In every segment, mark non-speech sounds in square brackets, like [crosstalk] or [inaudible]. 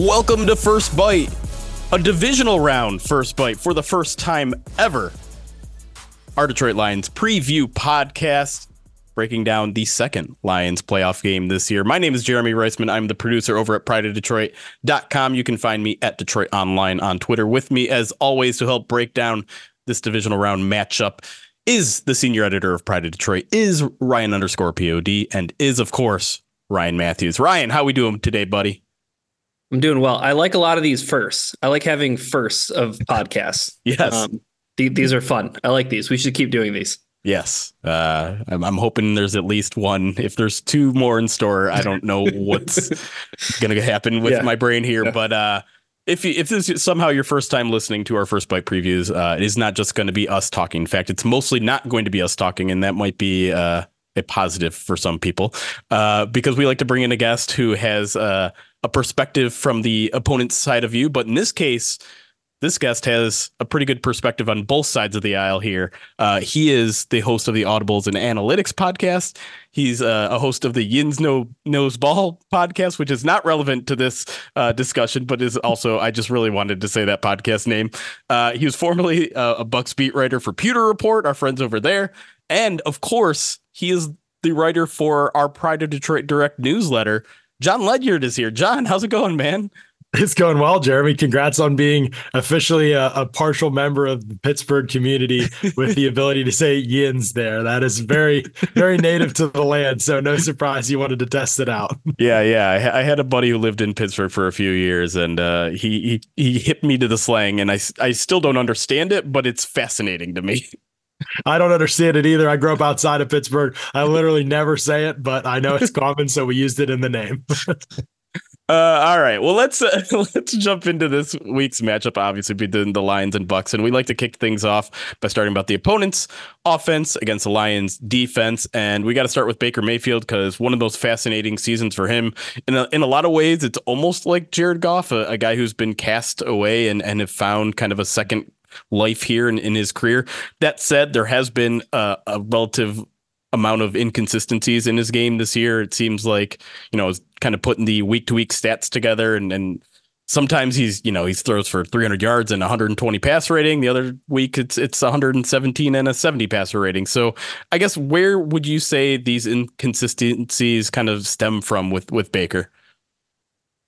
Welcome to First Bite, a divisional round First Bite for the first time ever. Our Detroit Lions preview podcast breaking down the second Lions playoff game this year. My name is Jeremy Reisman. I'm the producer over at prideofdetroit.com. You can find me at DetroitOnLion on Twitter with me, as always, to help break down this divisional round matchup. Is the senior editor of Pride of Detroit, is Ryan underscore POD, and is, of course, Ryan Matthews. Ryan, how we doing today, buddy? I'm doing well. I like a lot of these firsts. I like having firsts of [laughs] podcasts. yes. Um, th- these are fun. I like these. We should keep doing these. Yes. Uh, I'm, I'm, hoping there's at least one. If there's two more in store, I don't know what's [laughs] going to happen with yeah. my brain here. Yeah. But uh, if you, if this is somehow your first time listening to our first bite previews, uh, it is not just going to be us talking. In fact, it's mostly not going to be us talking, and that might be uh, a positive for some people uh, because we like to bring in a guest who has uh, a perspective from the opponent's side of view. But in this case, this guest has a pretty good perspective on both sides of the aisle here. Uh, he is the host of the Audibles and Analytics podcast. He's uh, a host of the Yins no, Knows Ball podcast, which is not relevant to this uh, discussion, but is also, I just really wanted to say that podcast name. Uh, he was formerly uh, a Bucs beat writer for Pewter Report, our friends over there. And of course, he is the writer for our Pride of Detroit Direct newsletter. Jon Ledyard is here. Jon, how's it going, man? It's going well, Jeremy. Congrats on being officially a, a, partial member of the Pittsburgh community [laughs] with the ability to say yins there. That is very, very native to the land. So no surprise you wanted to test it out. Yeah, yeah. I, I had a buddy who lived in Pittsburgh for a few years, and uh, he he he hit me to the slang, and I I still don't understand it, but it's fascinating to me. I don't understand it either. I grew up outside of Pittsburgh. I literally never say it, but I know it's common, so we used it in the name. [laughs] uh, all right. Well, let's uh, [laughs] let's jump into this week's matchup. Obviously, between the Lions and Bucs, and we like to kick things off by starting about the opponent's offense against the Lions' defense, and we got to start with Baker Mayfield because one of those fascinating seasons for him. In a, in a lot of ways, it's almost like Jared Goff, a, a guy who's been cast away and and have found kind of a second life here in, in his career. That said, there has been a, a relative amount of inconsistencies in his game this year. It seems like, you know, kind of putting the week to week stats together and, and sometimes he's, you know, he throws for 300 yards and 120 pass rating. The other week it's, it's 117 and a 70 passer rating. So I guess where would you say these inconsistencies kind of stem from with, with Baker?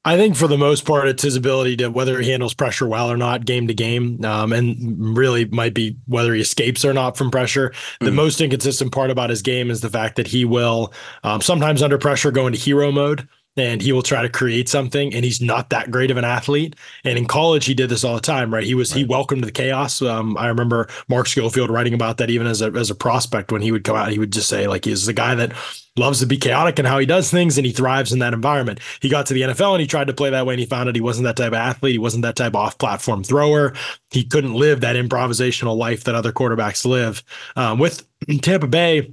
I think for the most part, it's his ability to whether he handles pressure well or not, game to game, um, and really might be whether he escapes or not from pressure. Mm-hmm. The mm. most inconsistent part about his game is the fact that he will um, sometimes under pressure go into hero mode and he will try to create something and he's not that great of an athlete. And in college he did this all the time right? He was right. he welcomed the chaos. Um, i remember mark schofield writing about that even as a, as a prospect when he would come out he would just say like he's the guy that loves to be chaotic and how he does things and he thrives in that environment. He got to the nfl and he tried to play that way and he found out he wasn't that type of athlete. He wasn't that type of off-platform thrower. He couldn't live that improvisational life that other quarterbacks live. Um, with tampa bay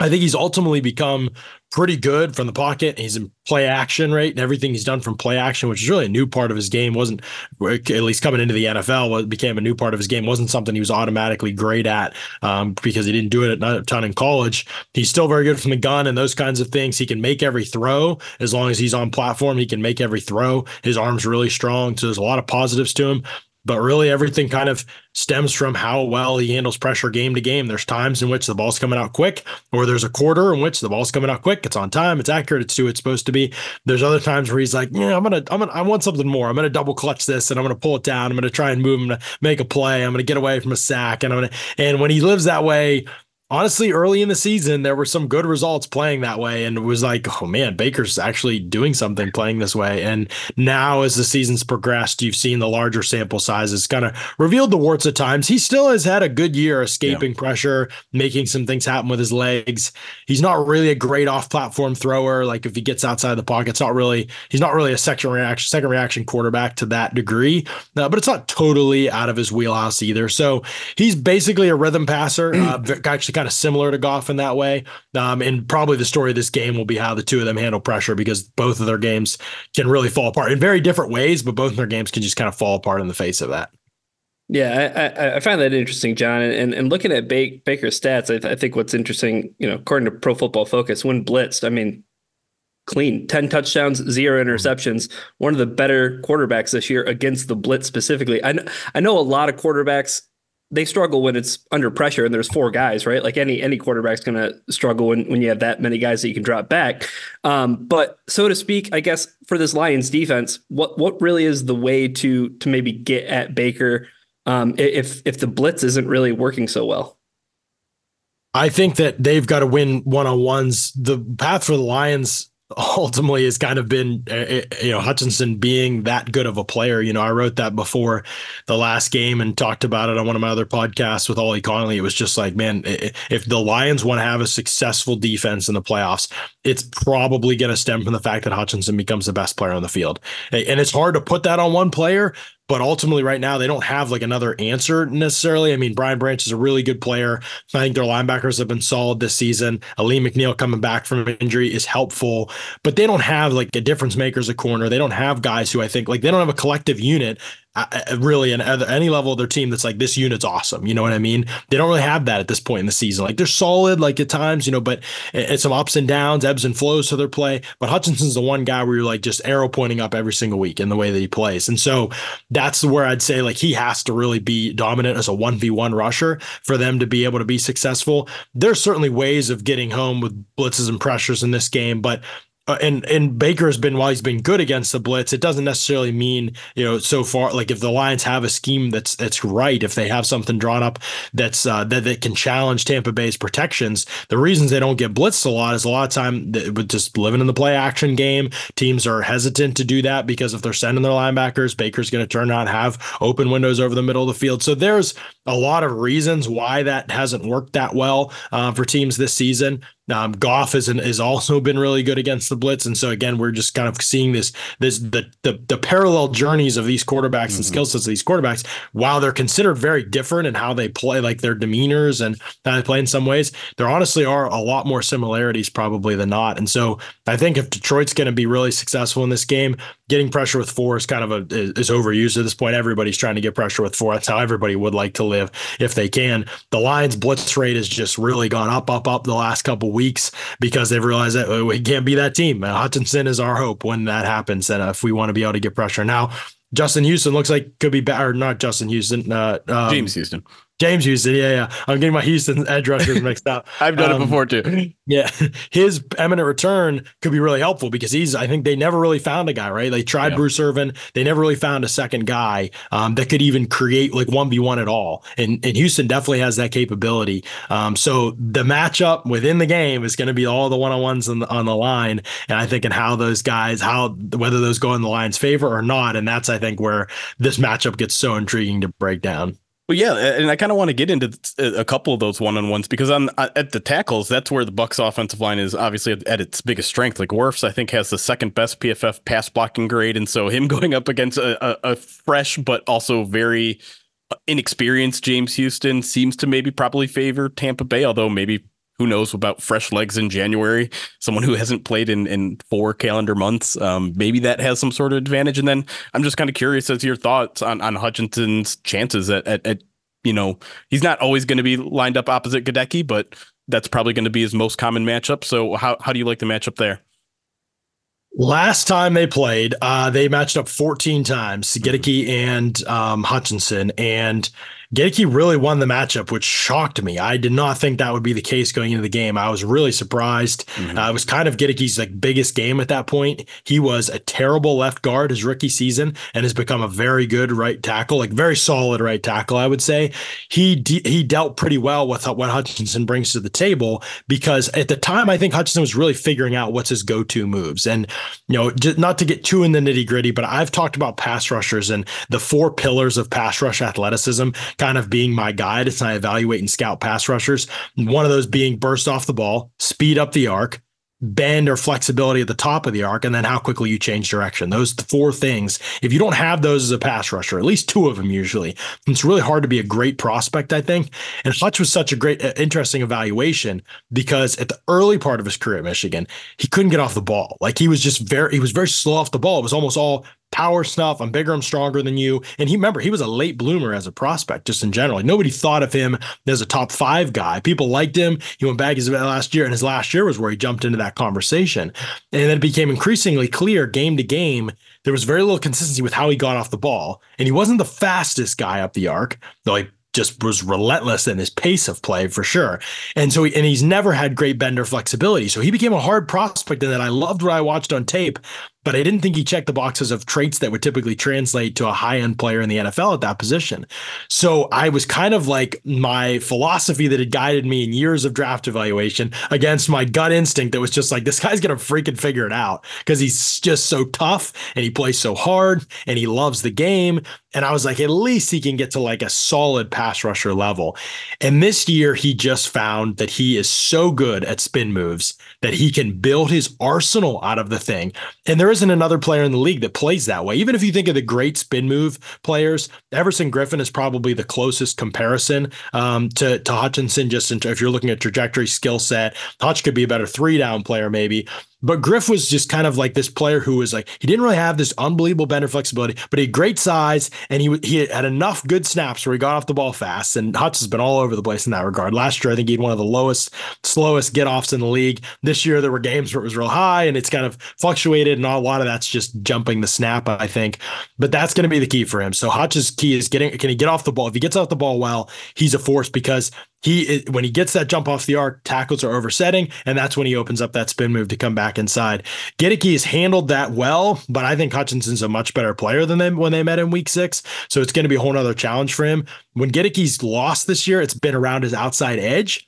I think he's ultimately become pretty good from the pocket. He's in play action, right? And everything he's done from play action, which is really a new part of his game, wasn't at least coming into the NFL, became a new part of his game, wasn't something he was automatically great at um, because he didn't do it a ton in college. He's still very good from the gun and those kinds of things. He can make every throw as long as he's on platform. He can make every throw. His arm's really strong. So there's a lot of positives to him but really everything kind of stems from how well he handles pressure game to game. There's times in which the ball's coming out quick, or there's a quarter in which the ball's coming out quick. It's on time, it's accurate, it's who it's supposed to be. There's other times where he's like, yeah, I'm gonna, I'm gonna, I want something more. I'm gonna double clutch this, and I'm gonna pull it down. I'm gonna try and move him to make a play. I'm gonna get away from a sack, and I'm gonna. And when he lives that way, honestly, early in the season, there were some good results playing that way. And it was like, oh man, Baker's actually doing something playing this way. And now, as the season's progressed, you've seen the larger sample sizes kind of revealed the warts at times. He still has had a good year escaping yeah. pressure, making some things happen with his legs. He's not really a great off platform thrower. Like if he gets outside the pocket, it's not really, he's not really a second reaction, second reaction quarterback to that degree, uh, but it's not totally out of his wheelhouse either. So he's basically a rhythm passer, uh, [clears throat] actually kind of similar to Goff in that way. Um, and probably the story of this game will be how the two of them handle pressure because both of their games can really fall apart in very different ways, but both of their games can just kind of fall apart in the face of that. Yeah, I, I find that interesting, Jon. And and looking at Baker's stats, I, th- I think what's interesting, you know, according to Pro Football Focus, when blitzed, I mean, clean 10 touchdowns, zero interceptions. One of the better quarterbacks this year against the blitz specifically. I, I know a lot of quarterbacks they struggle when it's under pressure and there's four guys, right? Like any any quarterback's going to struggle when, when you have that many guys that you can drop back. Um, but so to speak, I guess for this Lions defense, what what really is the way to to maybe get at Baker um, if if the blitz isn't really working so well? I think that they've got to win one on ones. The path for the Lions ultimately has kind of been uh, uh, you know Hutchinson being that good of a player. You know, I wrote that before the last game and talked about it on one of my other podcasts with Ollie Connolly. It was just like, man, if the Lions want to have a successful defense in the playoffs, it's probably going to stem from the fact that Hutchinson becomes the best player on the field. And it's hard to put that on one player, but ultimately, right now, they don't have like another answer necessarily. I mean, Brian Branch is a really good player. I think their linebackers have been solid this season. Alim McNeil coming back from injury is helpful, but they don't have like a difference maker as a corner. They don't have guys who I think like they don't have a collective unit really and at any level of their team that's like this unit's awesome you know what i mean? They don't really have that at this point in the season. Like they're solid like at times you know but it's some ups and downs ebbs and flows to their play. But hutchinson's the one guy where you're like just arrow pointing up every single week in the way that he plays. And so that's where i'd say like he has to really be dominant as a 1v1 rusher for them to be able to be successful. There's certainly ways of getting home with blitzes and pressures in this game but uh, and and Baker has been while he's been good against the blitz, it doesn't necessarily mean you know so far. Like if the Lions have a scheme that's that's right, if they have something drawn up that's uh, that that can challenge Tampa Bay's protections, the reasons they don't get blitzed a lot is a lot of time with just living in the play action game. Teams are hesitant to do that because if they're sending their linebackers, Baker's going to turn out have open windows over the middle of the field. So there's a lot of reasons why that hasn't worked that well uh, for teams this season. Um, Goff has has also been really good against the blitz, and so again, we're just kind of seeing this this the the, the parallel journeys of these quarterbacks mm-hmm. and skill sets of these quarterbacks. While they're considered very different in how they play, like their demeanors and how they play in some ways, there honestly are a lot more similarities probably than not. And so I think if Detroit's going to be really successful in this game, getting pressure with four is kind of a is overused at this point. Everybody's trying to get pressure with four. That's how everybody would like to live if they can. The Lions blitz rate has just really gone up, up, up the last couple weeks because they've realized that oh, we can't be that team. Uh, Hutchinson is our hope when that happens, and if we want to be able to get pressure now. Justin Houston looks like could be better. Not Justin Houston. Uh, um, James Houston. James Houston, yeah, yeah. I'm getting my Houston edge rushers mixed up. [laughs] I've done um, it before too. [laughs] Yeah, his eminent return could be really helpful because he's. I think they never really found a guy, right? They tried yeah. Bruce Irvin, they never really found a second guy um, that could even create like one v one at all. And and Houston definitely has that capability. Um, so the matchup within the game is going to be all the one on ones on the, line, and I think in how those guys, how whether those go in the Lions' favor or not, and that's I think where this matchup gets so intriguing to break down. Well, yeah, and I kind of want to get into a couple of those one-on-ones because on at the tackles, that's where the Bucs' offensive line is obviously at its biggest strength. Like Wirfs, I think has the second best PFF pass blocking grade, and so him [laughs] going up against a, a, a fresh but also very uh, inexperienced James Houston seems to maybe probably favor Tampa Bay, although maybe who knows about fresh legs in January? Someone who hasn't played in, in four calendar months, um, maybe that has some sort of advantage. And then I'm just kind of curious as your thoughts on, on Hutchinson's chances at, at, at you know, he's not always going to be lined up opposite Goedeke, but that's probably going to be his most common matchup. So how, how do you like the matchup there? Last time they played, uh, they matched up 14 times, Goedeke and um, Hutchinson, and Goedeke really won the matchup, which shocked me. I did not think that would be the case going into the game. I was really surprised. Mm-hmm. Uh, it was kind of Goedeke's like biggest game at that point. He was a terrible left guard his rookie season and has become a very good right tackle, like very solid right tackle, I would say. He de- he dealt pretty well with what Hutchinson brings to the table because at the time I think Hutchinson was really figuring out what's his go-to moves. And you know, not to get too in the nitty-gritty, but I've talked about pass rushers and the four pillars of pass rush athleticism kind of being my guide as I evaluate and scout pass rushers. One of those being burst off the ball, speed up the arc, bend or flexibility at the top of the arc, and then how quickly you change direction. Those four things. If you don't have those as a pass rusher, at least two of them usually, it's really hard to be a great prospect, I think. And Hutch was such a great, uh, interesting evaluation because at the early part of his career at Michigan, he couldn't get off the ball. Like he was just very, he was very slow off the ball. It was almost all power stuff. I'm bigger, I'm stronger than you. And he remember he was a late bloomer as a prospect, just in general. Like, nobody thought of him as a top five guy. People liked him. He went back his last year, and his last year was where he jumped into that conversation. And then it became increasingly clear game to game. There was very little consistency with how he got off the ball. And he wasn't the fastest guy up the arc, though he just was relentless in his pace of play for sure. And so, he, and he's never had great bender flexibility. So he became a hard prospect in that I loved what I watched on tape but I didn't think he checked the boxes of traits that would typically translate to a high end player in the NFL at that position. So I was kind of like my philosophy that had guided me in years of draft evaluation against my gut instinct that was just like, this guy's going to freaking figure it out because he's just so tough and he plays so hard and he loves the game. And I was like, at least he can get to like a solid pass rusher level. And this year, he just found that he is so good at spin moves that he can build his arsenal out of the thing. And there isn't another player in the league that plays that way. Even if you think of the great spin move players, Everson Griffen is probably the closest comparison um, to, to Hutchinson, just in, if you're looking at trajectory, skill set. Hutch could be a better three down player, maybe. But Griff was just kind of like this player who was like he didn't really have this unbelievable bender flexibility, but he had great size and he he had enough good snaps where he got off the ball fast. And Hutch has been all over the place in that regard. Last year, I think he had one of the lowest, slowest get offs in the league. This year, there were games where it was real high and it's kind of fluctuated, and a lot of that's just jumping the snap. I think, but that's going to be the key for him. So Hutch's key is getting can he get off the ball? If he gets off the ball well, he's a force because he when he gets that jump off the arc, tackles are oversetting, and that's when he opens up that spin move to come back inside. Goedeke has handled that well, but I think Hutchinson's a much better player than them when they met in week six. So it's going to be a whole other challenge for him. When Goedeke's lost this year, it's been around his outside edge.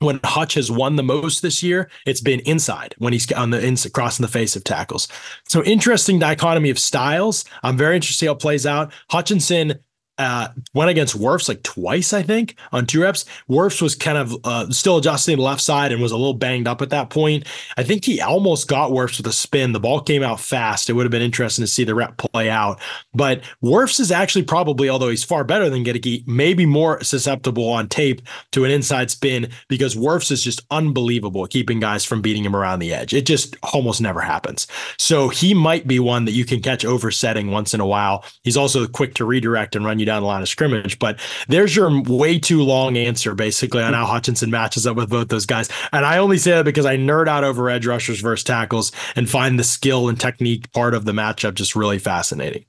When Hutch has won the most this year, it's been inside when he's on the ins crossing the face of tackles. So interesting dichotomy of styles. I'm very interested to how it plays out. Hutchinson uh, went against Wirfs like twice, I think, on two reps. Wirfs was kind of uh, still adjusting the left side and was a little banged up at that point. I think he almost got Wirfs with a spin. The ball came out fast. It would have been interesting to see the rep play out. But Wirfs is actually probably, although he's far better than Goedeke, maybe more susceptible on tape to an inside spin because Wirfs is just unbelievable keeping guys from beating him around the edge. It just almost never happens. So he might be one that you can catch oversetting once in a while. He's also quick to redirect and run you down the line of scrimmage. But there's your way too long answer, basically, on how mm-hmm. Hutchinson matches up with both those guys. And I only say that because I nerd out over edge rushers versus tackles and find the skill and technique part of the matchup just really fascinating.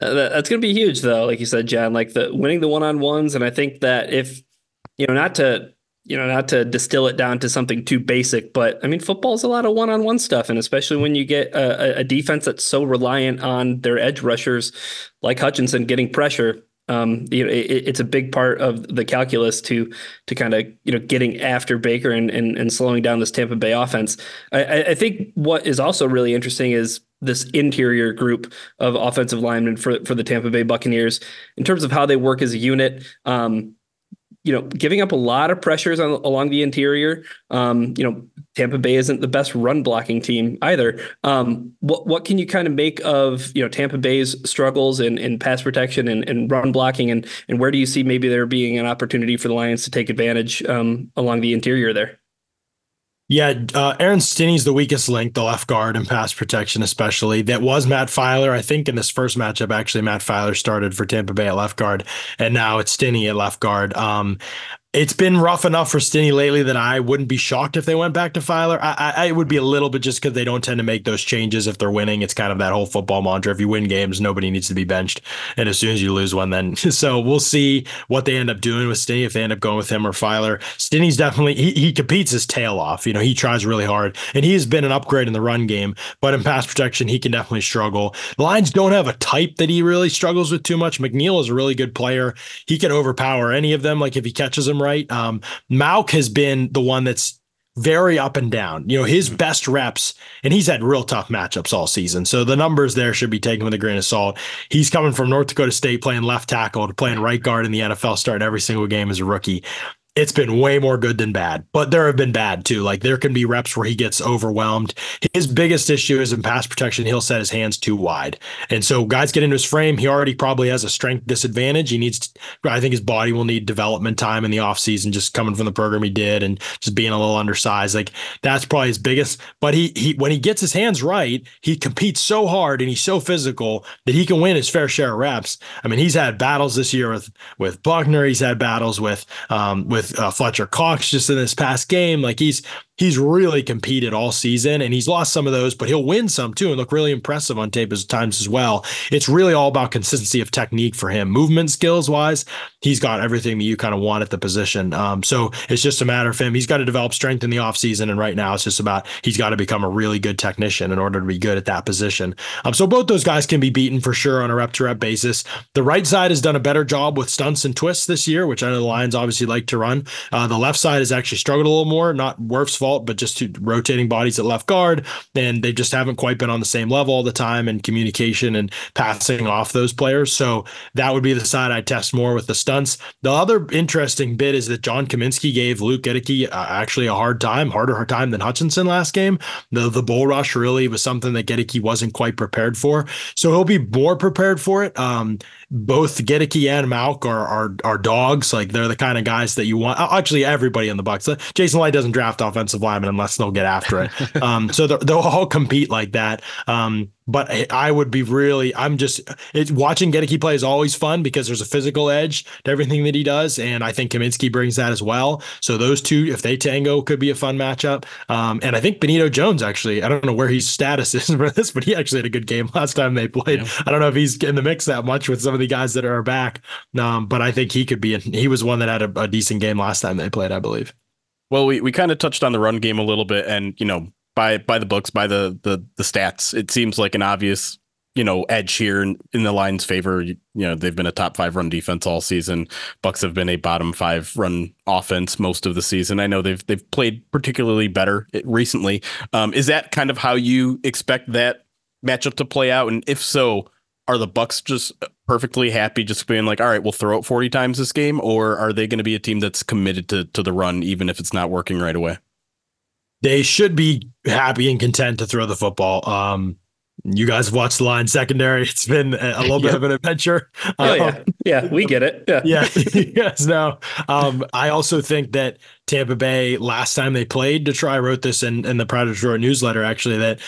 That's going to be huge, though. Like you said, Jon, like the winning the one on ones, and I think that if you know, not to you know, not to distill it down to something too basic, but I mean, football is a lot of one-on-one stuff, and especially when you get a, a defense that's so reliant on their edge rushers, like Hutchinson, getting pressure um, you know, it, it's a big part of the calculus to to kind of you know getting after Baker and, and and slowing down this Tampa Bay offense. I, I think what is also really interesting is this interior group of offensive linemen for for the Tampa Bay Buccaneers in terms of how they work as a unit. Um, you know, giving up a lot of pressures on along the interior. Um, you know, Tampa Bay isn't the best run blocking team either. Um, what what can you kind of make of you know Tampa Bay's struggles in, in pass protection and, and run blocking, and and where do you see maybe there being an opportunity for the Lions to take advantage um, along the interior there? Yeah, uh, Aaron Stinnie's the weakest link, the left guard in pass protection, especially. That was Matt Feiler. I think in this first matchup, actually, Matt Feiler started for Tampa Bay at left guard, and now it's Stinnie at left guard. Um, it's been rough enough for Stinnie lately that I wouldn't be shocked if they went back to Feiler. I, I, I would be a little bit just because they don't tend to make those changes if they're winning. It's kind of that whole football mantra. If you win games, nobody needs to be benched. And as soon as you lose one, then [laughs] so we'll see what they end up doing with Stinnie if they end up going with him or Feiler. Stinnie's definitely he, he competes his tail off. You know, he tries really hard and he has been an upgrade in the run game, but in pass protection, he can definitely struggle. The Lions don't have a type that he really struggles with too much. McNeil is a really good player. He can overpower any of them, like if he catches them right. Um, Mauck has been the one that's very up and down. You know, his mm-hmm. best reps, and he's had real tough matchups all season. So the numbers there should be taken with a grain of salt. He's coming from North Dakota State playing left tackle to playing right guard in the NFL, starting every single game as a rookie. It's been way more good than bad, but there have been bad too. Like there can be reps where he gets overwhelmed. His biggest issue is in pass protection. He'll set his hands too wide. And so guys get into his frame. He already probably has a strength disadvantage. He needs, to, I think his body will need development time in the offseason, just coming from the program he did and just being a little undersized. Like that's probably his biggest, but he, he, when he gets his hands right, he competes so hard and he's so physical that he can win his fair share of reps. I mean, he's had battles this year with, with Buckner. He's had battles with, um, with with uh, Fletcher Cox just in this past game. Like he's he's really competed all season and he's lost some of those, but he'll win some too and look really impressive on tape at times as well. It's really all about consistency of technique for him. Movement skills wise, he's got everything that you kind of want at the position. Um, so it's just a matter of him. He's got to develop strength in the offseason. And right now it's just about he's got to become a really good technician in order to be good at that position. Um, so both those guys can be beaten for sure on a rep to rep basis. The right side has done a better job with stunts and twists this year, which I know the Lions obviously like to run. Uh, the left side has actually struggled a little more, not Wirfs' fault but just to rotating bodies at left guard. And they just haven't quite been on the same level all the time and communication and passing off those players. So that would be the side I test more with the stunts. The other interesting bit is that John Cominsky gave Luke Goedeke uh, actually a hard time, harder hard time than Hutchinson last game. The the bull rush really was something that Goedeke wasn't quite prepared for. So he'll be more prepared for it. Um, both Goedeke and Mauck are, are are dogs. Like they're the kind of guys that you want. Actually, everybody in the Bucs. Jason Licht doesn't draft offensive linemen unless they'll get after it. [laughs] um, so they'll all compete like that. Um, but I would be really, I'm just it's watching Goedeke play is always fun because there's a physical edge to everything that he does, and I think Cominsky brings that as well. So those two, if they tango, could be a fun matchup. Um, and I think Benito Jones actually, I don't know where his status [laughs] is for this, but he actually had a good game last time they played. Yeah. I don't know if he's in the mix that much with some of the guys that are back, um, but I think he could be. he was one that had a, a decent game last time they played, I believe. Well, we, we kind of touched on the run game a little bit, and you know, by by the books, by the the the stats, it seems like an obvious you know edge here in, in the Lions' favor. You, know they've been a top five run defense all season. Bucs have been a bottom five run offense most of the season. I know they've they've played particularly better recently. Um, is that kind of how you expect that matchup to play out? And if so, are the Bucs just perfectly happy just being like, all right, we'll throw it 40 times this game, or are they going to be a team that's committed to to the run even if it's not working right away? They should be happy and content to throw the football. Um, you guys have watched the line secondary. [laughs] It's been a, little bit of an adventure. Oh, yeah. Um, yeah, we get it. Yeah. yeah. [laughs] [laughs] yes. No. Um, I also think that Tampa Bay, last time they played, Detroit, I wrote this in, in the Predator newsletter, actually, that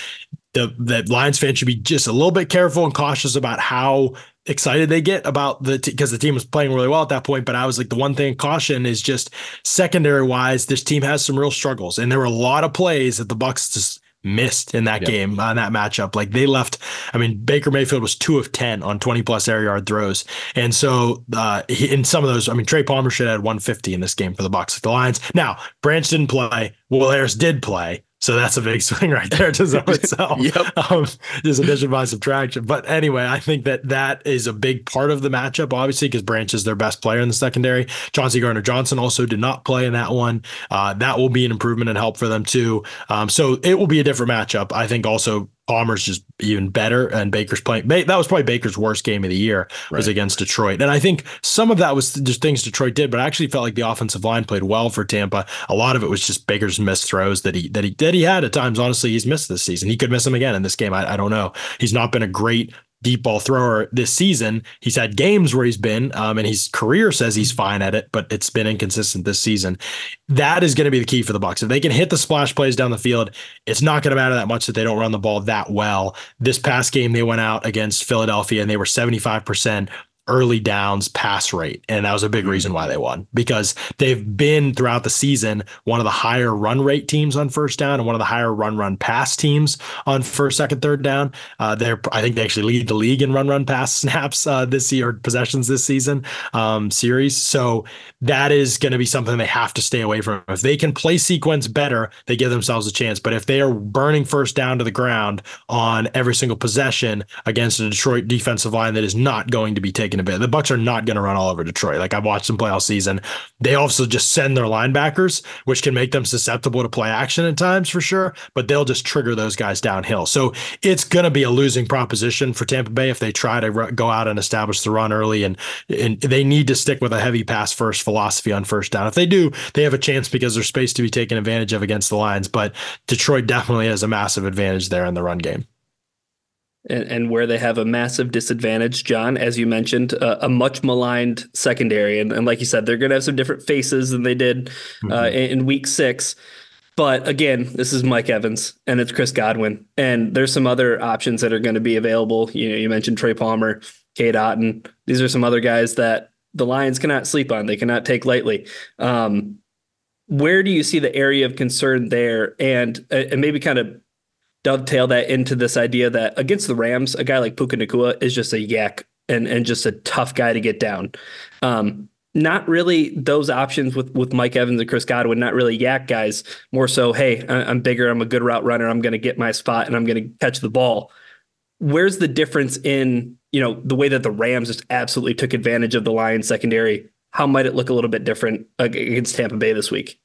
the that Lions fans should be just a little bit careful and cautious about how excited they get about the because t- the team was playing really well at that point. But I was like, the one thing caution is just secondary wise, this team has some real struggles, and there were a lot of plays that the Bucs just missed in that game on that matchup. Like they left, I mean, Baker Mayfield was two of 10 on 20 plus air yard throws. And so uh, he, in some of those, I mean, Trey Palmer should have had 150 in this game for the Bucs. The Lions. Now, Branch didn't play. Will Harris did play. So that's a big [laughs] swing right there to zone [laughs] itself. yep. Um, just addition by subtraction. But anyway, I think that that is a big part of the matchup, obviously, because Branch is their best player in the secondary. Chauncey Gardner Johnson also did not play in that one. Uh, that will be an improvement and help for them too. Um, so it will be a different matchup. I think also Palmer's just even better, and Baker's playing. That was probably Baker's worst game of the year was against Detroit, and I think some of that was just things Detroit did, but I actually felt like the offensive line played well for Tampa. A lot of it was just Baker's missed throws that he that he that he had at times. Honestly, he's missed this season. He could miss them again in this game. I, I don't know. He's not been a great deep ball thrower this season. He's had games where he's been, um, and his career says he's fine at it, but it's been inconsistent this season. That is going to be the key for the Bucs. If they can hit the splash plays down the field, it's not going to matter that much that they don't run the ball that well. This past game, they went out against Philadelphia and they were 75% early downs pass rate. And that was a big reason mm-hmm. why they won because they've been throughout the season one of the higher run rate teams on first down and one of the higher run run pass teams on first, second, third down. Uh, they're I think they actually lead the league in run run pass [laughs] snaps uh, this year, possessions this season um, series. So that is going to be something they have to stay away from. If they can play sequence better, they give themselves a chance. But if they are burning first down to the ground on every single possession against a Detroit defensive line that is not going to be taken taking a bit. The Bucs are not going to run all over Detroit. Like I've watched them play all season. They also just send their linebackers, which can make them susceptible to play action at times for sure, but they'll just trigger those guys downhill. So it's going to be a losing proposition for Tampa Bay if they try to go out and establish the run early and and they need to stick with a heavy pass first philosophy on first down. If they do, they have a chance because there's space to be taken advantage of against the Lions, but Detroit definitely has a massive advantage there in the run game and, and where they have a massive disadvantage, Jon, as you mentioned, uh, a much maligned secondary. And, and like you said, they're going to have some different faces than they did uh, mm-hmm. in, in week six. But again, this is Mike Evans and it's Chris Godwin. And there's some other options that are going to be available. You know, you mentioned Trey Palmer, Cade Otton. These are some other guys that the Lions cannot sleep on. They cannot take lightly. Um, where do you see the area of concern there? And uh, and maybe kind of dovetail that into this idea that against the Rams, a guy like Puka Nacua is just a YAC and and just a tough guy to get down. Um, not really those options with with Mike Evans and Chris Godwin. Not really YAC guys. More so, hey, I'm bigger. I'm a good route runner. I'm going to get my spot and I'm going to catch the ball. Where's the difference in you know the way that the Rams just absolutely took advantage of the Lions secondary? How might it look a little bit different against Tampa Bay this week?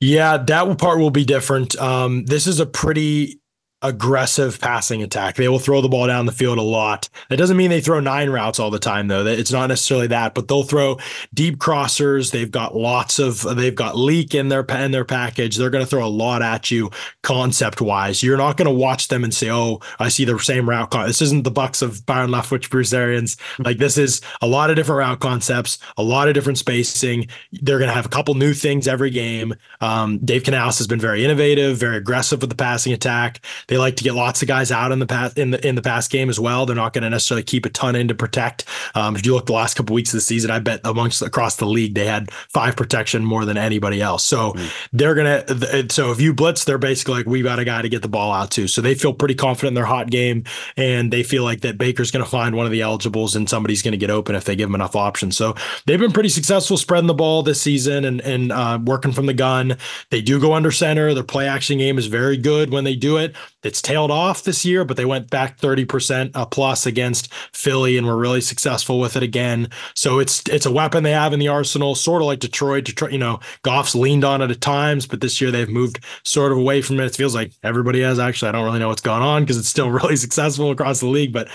Yeah, that part will be different. Um, this is a pretty aggressive passing attack. They will throw the ball down the field a lot. That doesn't mean they throw nine routes all the time though. It's not necessarily that, but they'll throw deep crossers. They've got lots of they've got leak in their in their package. They're going to throw a lot at you concept wise. You're not going to watch them and say, "Oh, I see the same route." Con-. This isn't the Bucs of Byron Leftwich Bruce Arians. Like this is a lot of different route concepts, a lot of different spacing. They're going to have a couple new things every game. Um, Dave Canales has been very innovative, very aggressive with the passing attack. They like to get lots of guys out in the pass in the in the pass game as well. They're not going to necessarily keep a ton in to protect. Um, if you look the last couple of weeks of the season, I bet amongst across the league they had five protection more than anybody else. So mm. they're gonna. So if you blitz, they're basically like we got a guy to get the ball out to. So they feel pretty confident in their hot game, and they feel like that Baker's going to find one of the eligibles and somebody's going to get open if they give him enough options. So they've been pretty successful spreading the ball this season and and uh, working from the gun. They do go under center. Their play action game is very good when they do it. It's tailed off this year, but they went back 30% uh, plus against Philly and were really successful with it again. So it's it's a weapon they have in the arsenal, sort of like Detroit. Detroit, you know, Goff's leaned on it at times, but this year they've moved sort of away from it. It feels like everybody has actually. I don't really know what's going on because it's still [laughs] really successful across the league, but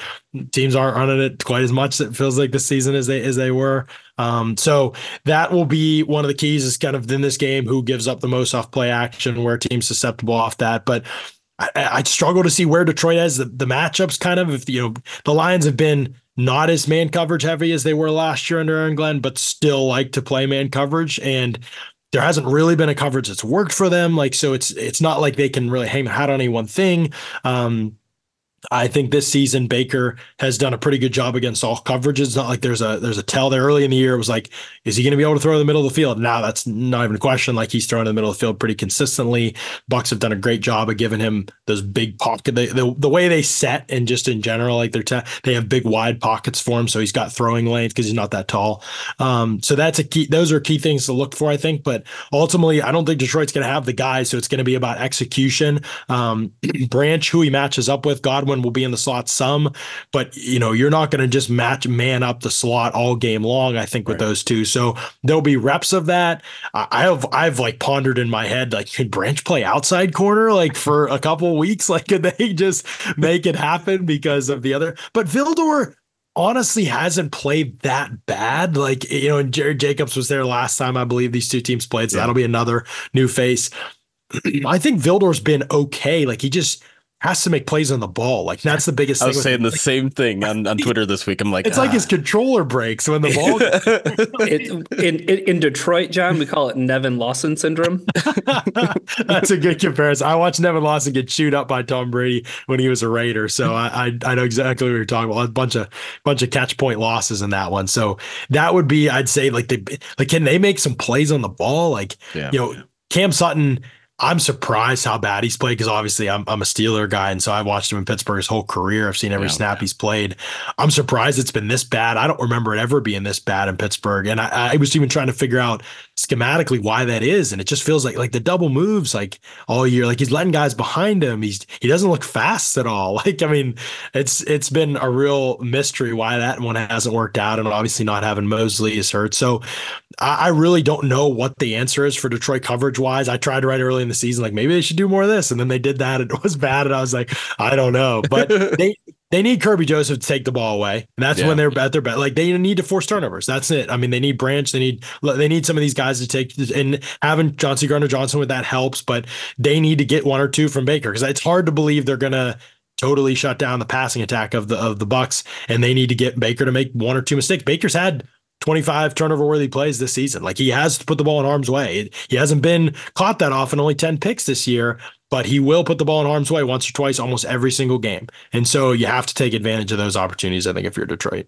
teams aren't running it quite as much. It feels like this season as they as they were. Um, so that will be one of the keys is kind of in this game who gives up the most off play action, where teams susceptible off that. But I, I struggle to see where Detroit has the, the matchups kind of if you know the Lions have been not as man coverage heavy as they were last year under Aaron Glenn, but still like to play man coverage. And there hasn't really been a coverage that's worked for them. Like so it's it's not like they can really hang hat on any one thing. Um, I think this season Baker has done a pretty good job against all coverages. It's not like there's a there's a tell there early in the year. It was like, is he going to be able to throw in the middle of the field? Now that's not even a question. Like he's throwing in the middle of the field pretty consistently. Bucs have done a great job of giving him those big pocket. The, the, the way they set and just in general, like they're te- they have big wide pockets for him, so he's got throwing lanes because he's not that tall. Um, so that's a key. Those are key things to look for, I think. But ultimately, I don't think Detroit's going to have the guys, so it's going to be about execution. Um, [clears throat] Branch, who he matches up with, Godwin will be in the slot some, but you know, you're not going to just match man up the slot all game long, I think, with right. those two. So there'll be reps of that. I have I've like pondered in my head, like, could Branch play outside corner like for a couple weeks? [laughs] Like, could they just make it happen because of the other? But Vildor honestly hasn't played that bad. Like, you know, and Jared Jacobs was there last time, I believe these two teams played. So yeah. that'll be another new face. [clears throat] I think Vildor's been okay. Like he just has to make plays on the ball. Like that's the biggest. Thing. I was saying the like, same thing on, on Twitter this week. I'm like, it's ah. like his ah. controller breaks when the ball. [laughs] it, in, in Detroit, Jon, we call it Nevin Lawson syndrome. [laughs] that's a good comparison. I watched Nevin Lawson get chewed up by Tom Brady when he was a Raider, so I I, I know exactly what you're talking about. A bunch of bunch of catch point losses in that one. So that would be, I'd say, like they like can they make some plays on the ball? Like yeah. you know, Cam Sutton I'm surprised how bad he's played because obviously I'm, I'm a Steeler guy. And so I've watched him in Pittsburgh his whole career. I've seen every yeah, snap he's played. I'm surprised it's been this bad. I don't remember it ever being this bad in Pittsburgh. And I, I was even trying to figure out schematically why that is. And it just feels like like the double moves like all year. Like he's letting guys behind him. He's he doesn't look fast at all. [laughs] Like, I mean, it's it's been a real mystery why that one hasn't worked out. And obviously not having Moseley is hurt. So I, I really don't know what the answer is for Detroit coverage wise. I tried to write early in the season, like maybe they should do more of this. And then they did that. It [laughs] was bad. And I was like, I don't know. But [laughs] they they need Kerby Joseph to take the ball away. And that's yeah. when they're at their best. Like they need to force turnovers. That's it. I mean, they need Branch. They need they need some of these guys to take and having Chauncey Gardner Johnson with that helps, but they need to get one or two from Baker because it's hard to believe they're gonna totally shut down the passing attack of the of the Bucs, and they need to get Baker to make one or two mistakes. Baker's had 25 turnover worthy plays this season. Like he has to put the ball in harm's way. He hasn't been caught that often, only 10 picks this year, but he will put the ball in harm's way once or twice almost every single game. And so you have to take advantage of those opportunities, I think, if you're Detroit.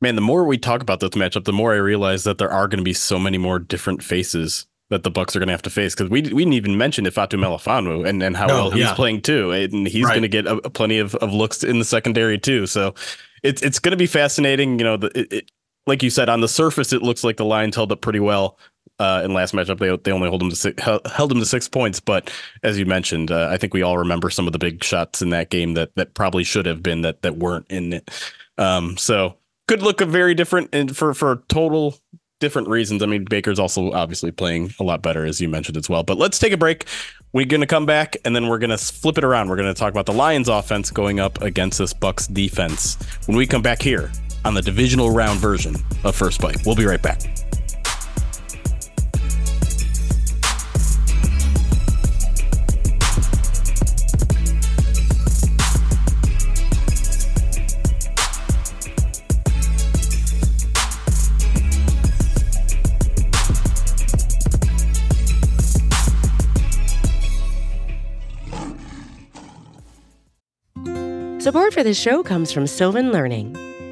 Man, the more we talk about this matchup, the more I realize that there are going to be so many more different faces that the Bucs are going to have to face because we, we didn't even mention Ifeatu Melifonwu and, and how no, well he's yeah. playing too, and he's right. going to get a, a plenty of, of looks in the secondary too. So it's it's going to be fascinating. You know, the, it, like you said, on the surface, it looks like the Lions held up pretty well. Uh, in last matchup, they they only hold them to six, held them to six points. But as you mentioned, uh, I think we all remember some of the big shots in that game that that probably should have been that that weren't in it. Um, so could look a very different and for for total different reasons. I mean, Baker's also obviously playing a lot better, as you mentioned as well. But let's take a break. We're going to come back and then we're going to flip it around. We're going to talk about the Lions offense going up against this Bucs defense when we come back here on the divisional round version of First Bite. We'll be right back. Support for this show comes from Sylvan Learning.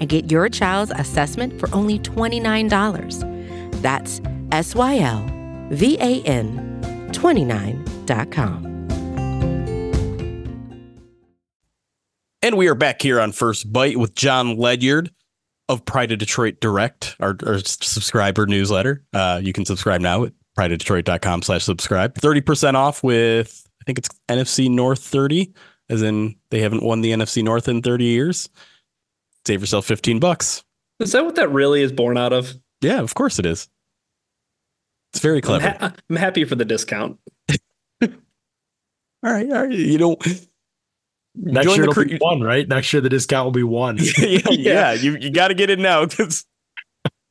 and get your child's assessment for only $29. That's S Y L V A N 29.com. And we are back here on First Bite with Jon Ledyard of Pride of Detroit Direct, our, our subscriber newsletter. Uh, you can subscribe now at prideofdetroit.com slash subscribe. 30% off with, I think it's NFC North 30, as in they haven't won the NFC North in 30 years save yourself 15 bucks. Is that what that really is born out of? Yeah, of course it is. It's very clever. I'm, ha- I'm happy for the discount. [laughs] all right, all right. You don't. Next year it'll cre- be one, right? Next year the discount will be one. [laughs] yeah, yeah, [laughs] yeah, You you got to get it now because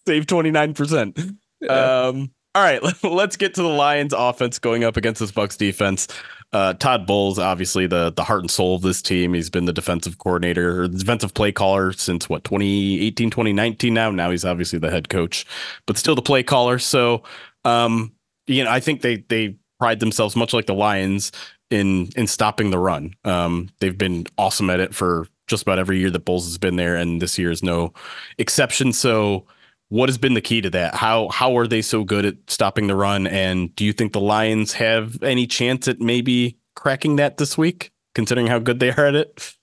save twenty nine percent. Um. All right, let's get to the Lions offense going up against this Bucs defense. Uh, Todd Bowles, obviously the the heart and soul of this team. He's been the defensive coordinator or defensive play caller since what 2018, 2019 now. Now he's obviously the head coach, but still the play caller. So, um, you know, I think they they pride themselves much like the Lions in in stopping the run. Um, they've been awesome at it for just about every year that Bowles has been there, and this year is no exception. So what has been the key to that? How how are they so good at stopping the run? And do you think the Lions have any chance at maybe cracking that this week, considering how good they are at it?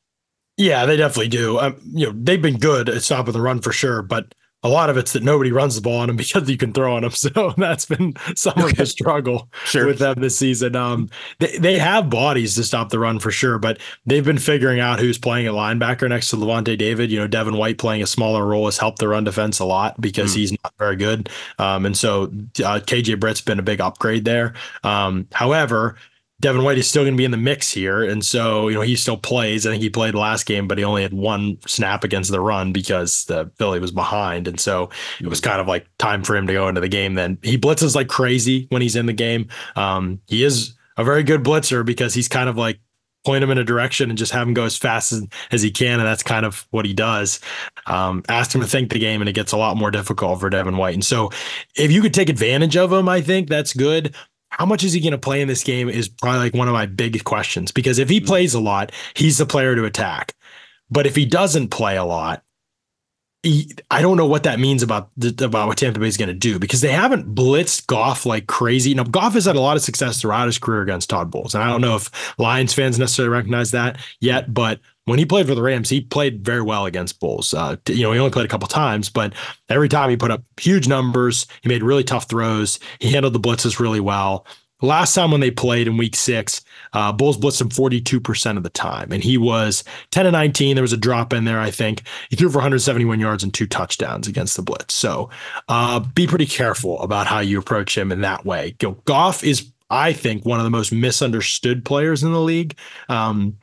Yeah, they definitely do. Um, you know, they've been good at stopping the run for sure, but a lot of it's that nobody runs the ball on him [laughs] because you can throw on him. So [laughs] that's been some okay. of the struggle sure. with them this season. Um, they, they have bodies to stop the run for sure, but they've been figuring out who's playing at linebacker next to Lavonte David. You know, Devin White playing a smaller role has helped the run defense a lot because mm. he's not very good. Um, and so uh, KJ Britt's been a big upgrade there. Um, however, Devin White is still going to be in the mix here. And so, you know, he still plays. I think he played last game, but he only had one snap against the run because the Philly was behind. And so it was kind of like time for him to go into the game. Then he blitzes like crazy when he's in the game. Um, he is a very good blitzer because he's kind of like point him in a direction and just have him go as fast as, as he can. And that's kind of what he does. Um, asked him to think the game, and it gets a lot more difficult for Devin White. And so if you could take advantage of him, I think that's good how much is he going to play in this game is probably like one of my big questions because if he mm-hmm. plays a lot, he's the player to attack. But if he doesn't play a lot, he, I don't know what that means about the, about what Tampa Bay is going to do because they haven't blitzed Goff like crazy. Now Goff has had a lot of success throughout his career against Todd Bowles, and I don't know if Lions fans necessarily recognize that yet. But when he played for the Rams, he played very well against Bowles. Uh, you know, he only played a couple times, but every time he put up huge numbers. He made really tough throws. He handled the blitzes really well. Last time when they played in week six, uh, Bowles blitzed him 42% of the time. And he was 10 and 19. There was a drop in there, I think. He threw for 171 yards and two touchdowns against the blitz. So uh, be pretty careful about how you approach him in that way. You Goff is, I think, one of the most misunderstood players in the league. Um,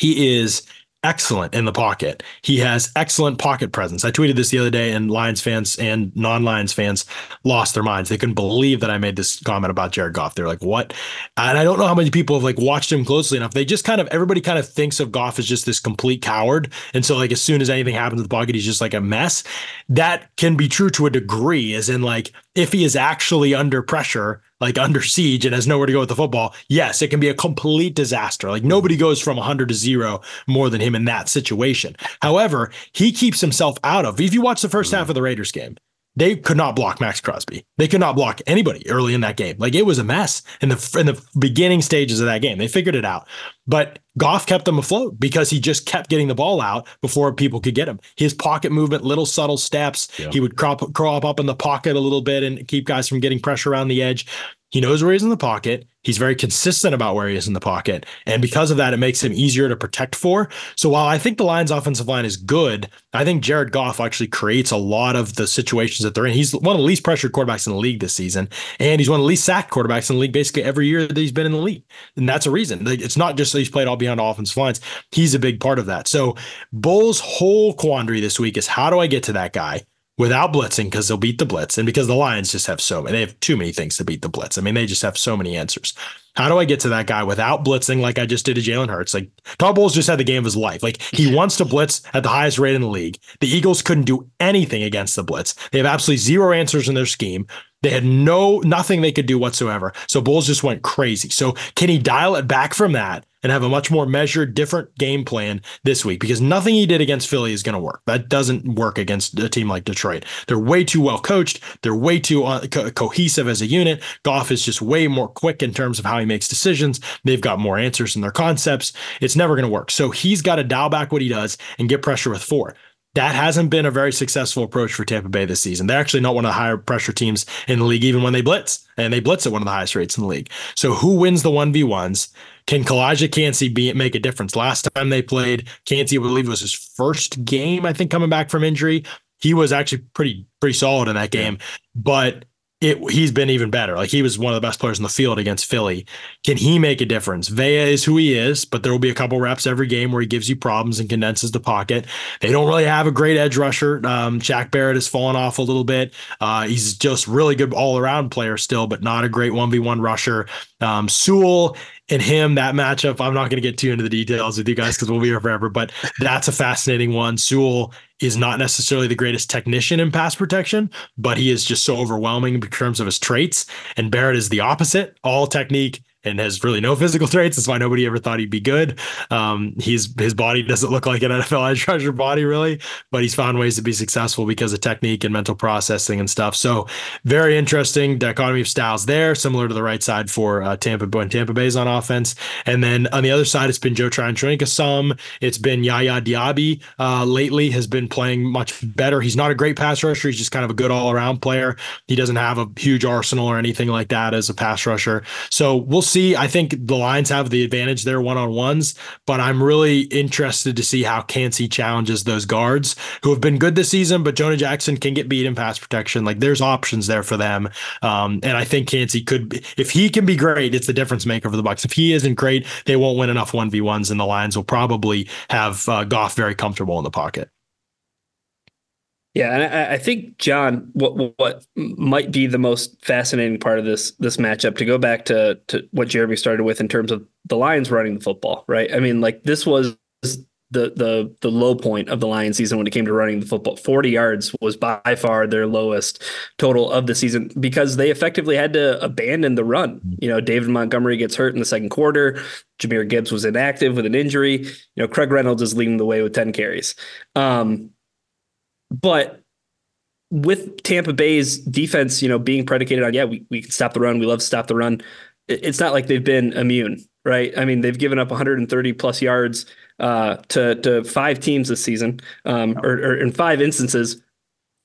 he is excellent in the pocket. He has excellent pocket presence. I tweeted this the other day, and Lions fans and non-Lions fans lost their minds. They couldn't believe that I made this comment about Jared Goff. They're like, "What?" And I don't know how many people have like watched him closely enough. They just kind of everybody kind of thinks of Goff as just this complete coward, and so like as soon as anything happens to the pocket, he's just like a mess. That can be true to a degree, as in like if he is actually under pressure like under siege and has nowhere to go with the football, yes, it can be a complete disaster. Like nobody goes from 100 to zero more than him in that situation. However, he keeps himself out of. If you watch the first half of the Raiders game, they could not block Maxx Crosby. They could not block anybody early in that game. Like it was a mess in the in the beginning stages of that game. They figured it out. But Goff kept them afloat because he just kept getting the ball out before people could get him. His pocket movement, little subtle steps. Yeah. He would crop crop up in the pocket a little bit and keep guys from getting pressure around the edge. He knows where he's in the pocket. He's very consistent about where he is in the pocket. And because of that, it makes him easier to protect for. So while I think the Lions offensive line is good, I think Jared Goff actually creates a lot of the situations that they're in. He's one of the least pressured quarterbacks in the league this season. And he's one of the least sacked quarterbacks in the league basically every year that he's been in the league. And that's a reason. It's not just that he's played all beyond offensive lines. He's a big part of that. So Bowles' whole quandary this week is how do I get to that guy? Without blitzing because they'll beat the blitz and because the Lions just have so many, they have too many things to beat the blitz. I mean, they just have so many answers. How do I get to that guy without blitzing like I just did to Jalen Hurts? Like Todd Bowles just had the game of his life. Like he wants to blitz at the highest rate in the league. The Eagles couldn't do anything against the blitz. They have absolutely zero answers in their scheme. They had no nothing they could do whatsoever. So Bowles just went crazy. So can he dial it back from that and have a much more measured, different game plan this week? Because nothing he did against Philly is going to work. That doesn't work against a team like Detroit. They're way too well coached. They're way too uh, co- cohesive as a unit. Goff is just way more quick in terms of how he makes decisions. They've got more answers in their concepts. It's never going to work. So he's got to dial back what he does and get pressure with four. That hasn't been a very successful approach for Tampa Bay this season. They're actually not one of the higher pressure teams in the league, even when they blitz, and they blitz at one of the highest rates in the league. So who wins the 1v1s? Can Calijah Kancey be make a difference? Last time they played, Kancey, I believe, was his first game, I think, coming back from injury. He was actually pretty pretty solid in that game. But it he's been even better. Like he was one of the best players in the field against Philly. Can he make a difference? Vea is who he is, but there will be a couple reps every game where he gives you problems and condenses the pocket. They don't really have a great edge rusher. Um, Shaq Barrett has fallen off a little bit. Uh, he's just really good all around player still, but not a great one v one rusher. Um, Sewell and him, that matchup, I'm not going to get too into the details with you guys because we'll be here forever, but that's a fascinating one. Sewell is not necessarily the greatest technician in pass protection, but he is just so overwhelming in terms of his traits. And Barrett is the opposite, all technique, and has really no physical traits. That's why nobody ever thought he'd be good. Um, he's his body doesn't look like an [laughs] NFL edge rusher body really, but he's found ways to be successful because of technique and mental processing and stuff. So very interesting dichotomy of styles there, similar to the right side for uh, Tampa when Tampa Bay's on offense. And then on the other side, it's been Joe Tryon some. It's been Yaya Diaby uh, lately has been playing much better. He's not a great pass rusher. He's just kind of a good all around player. He doesn't have a huge arsenal or anything like that as a pass rusher. So we'll see. I think the Lions have the advantage there one on ones, but I'm really interested to see how Kancey challenges those guards who have been good this season, but Jonah Jackson can get beat in pass protection. Like there's options there for them. Um, and I think Kancey could, be, if he can be great, it's the difference maker for the Bucs. If he isn't great, they won't win enough 1v1s, and the Lions will probably have uh, Goff very comfortable in the pocket. Yeah, and I, I, think John, what what might be the most fascinating part of this this matchup to go back to to what Jeremy started with in terms of the Lions running the football, right? I mean, like this was the the the low point of the Lions season when it came to running the football. 40 yards was by far their lowest total of the season because they effectively had to abandon the run. You know, David Montgomery gets hurt in the second quarter. Jahmyr Gibbs was inactive with an injury. You know, Craig Reynolds is leading the way with 10 carries. Um, but with Tampa Bay's defense, you know, being predicated on, yeah, we, we can stop the run. We love to stop the run. It's not like they've been immune, right? I mean, they've given up 130 plus yards uh, to, to five teams this season, um, or, or in five instances,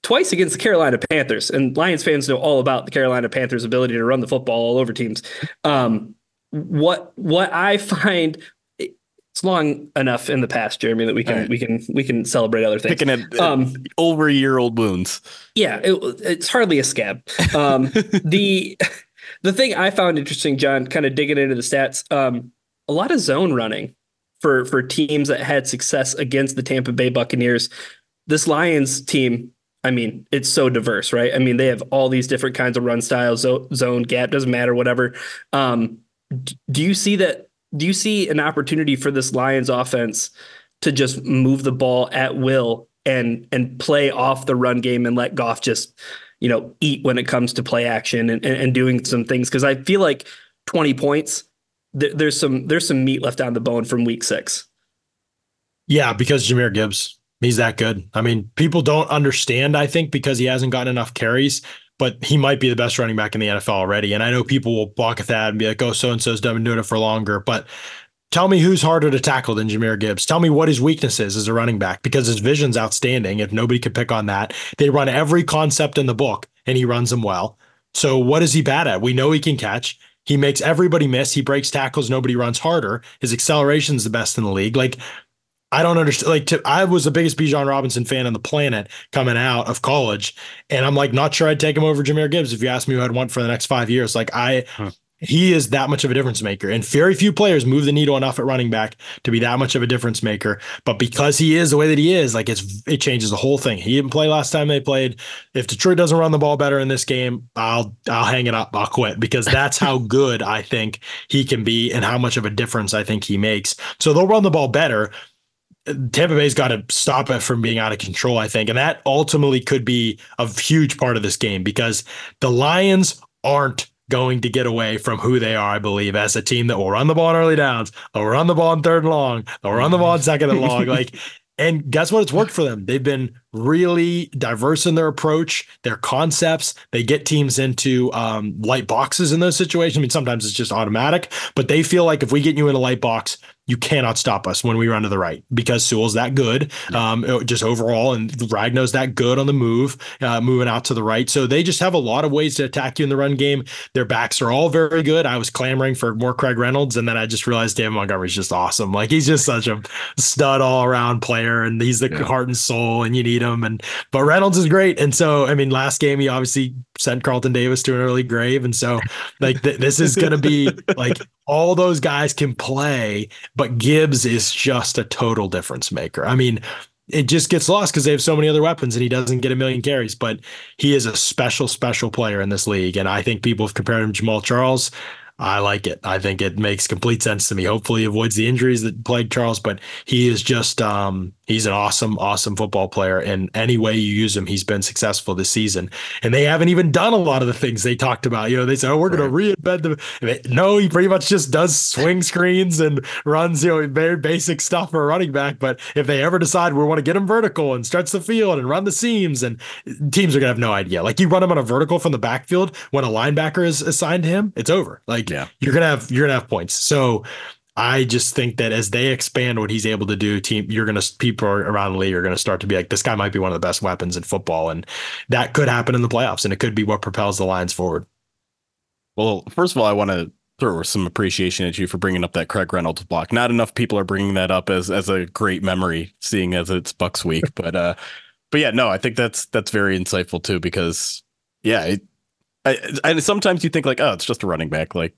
twice against the Carolina Panthers. And Lions fans know all about the Carolina Panthers' ability to run the football all over teams. Um, what what I find it's long enough in the past, Jeremy, that we can right. we can we can celebrate other things. Picking at um, over a year old wounds. Yeah, it, it's hardly a scab. Um, [laughs] the the thing I found interesting, John, kind of digging into the stats, um, a lot of zone running for for teams that had success against the Tampa Bay Buccaneers. This Lions team, I mean, it's so diverse, right? I mean, they have all these different kinds of run styles, zone, gap, doesn't matter, whatever. Um, do you see that do you see an opportunity for this Lions offense to just move the ball at will and and play off the run game and let Goff just you know eat when it comes to play action and, and, and doing some things because I feel like 20 points th- there's some there's some meat left on the bone from week six. Yeah, because Jahmyr Gibbs, he's that good. I mean, people don't understand, I think, because he hasn't gotten enough carries but he might be the best running back in the NFL already. And I know people will balk at that and be like, oh, so and so's done been doing it for longer. But tell me who's harder to tackle than Jahmyr Gibbs. Tell me what his weakness is as a running back because his vision's outstanding. If nobody could pick on that, they run every concept in the book and he runs them well. So what is he bad at? We know he can catch. He makes everybody miss. He breaks tackles. Nobody runs harder. His acceleration is the best in the league. Like I don't understand. Like, to, I was the biggest Bijan Robinson fan on the planet coming out of college, and I'm like, not sure I'd take him over Jahmyr Gibbs if you asked me who I'd want for the next five years. Like, I, huh. he is that much of a difference maker, and very few players move the needle enough at running back to be that much of a difference maker. But because he is the way that he is, like, it's it changes the whole thing. He didn't play last time they played. If Detroit doesn't run the ball better in this game, I'll I'll hang it up. I'll quit because that's how [laughs] good I think he can be and how much of a difference I think he makes. So they'll run the ball better Tampa Bay's got to stop it from being out of control, I think. And that ultimately could be a huge part of this game because the Lions aren't going to get away from who they are, I believe, as a team that will run the ball on early downs, they'll run the ball on third and long, they'll run the ball on second and long. [laughs] Like, and guess what? It's worked for them. They've been really diverse in their approach, their concepts. They get teams into um, light boxes in those situations. I mean, sometimes it's just automatic, but they feel like if we get you in a light box, you cannot stop us when we run to the right because Sewell's that good, um, just overall, and Ragnow's that good on the move, uh, moving out to the right. So they just have a lot of ways to attack you in the run game. Their backs are all very good. I was clamoring for more Craig Reynolds, and then I just realized David Montgomery's just awesome. Like he's just such a stud all around player, and he's the yeah. heart and soul, and you need him. And but Reynolds is great, and so I mean, last game he obviously sent Carlton Davis to an early grave, and so like th- this is going to be like all those guys can play but Gibbs is just a total difference maker. I mean, it just gets lost because they have so many other weapons and he doesn't get a million carries, but he is a special, special player in this league. And I think people have compared him to Jamaal Charles. I like it. I think it makes complete sense to me. Hopefully, he avoids the injuries that plague Charles, but he is just um, he's an awesome, awesome football player. And any way you use him, he's been successful this season. And they haven't even done a lot of the things they talked about. You know, they said, "Oh, we're going to reinvent them." No, he pretty much just does swing screens and runs, you know, very basic stuff for a running back. But if they ever decide we want to get him vertical and stretch the field and run the seams, and teams are going to have no idea. Like you run him on a vertical from the backfield when a linebacker is assigned to him, it's over. Like yeah. you're gonna have you're gonna have points. So I just think that as they expand what he's able to do, team, you're gonna people around the league are gonna start to be like, this guy might be one of the best weapons in football, and that could happen in the playoffs, and it could be what propels the Lions forward. Well, first of all, I want to throw some appreciation at you for bringing up that Craig Reynolds block. Not enough people are bringing that up as as a great memory, seeing as it's Bucs week, but uh, but yeah, no, I think that's that's very insightful too because yeah, it, and sometimes you think like, oh, it's just a running back. Like,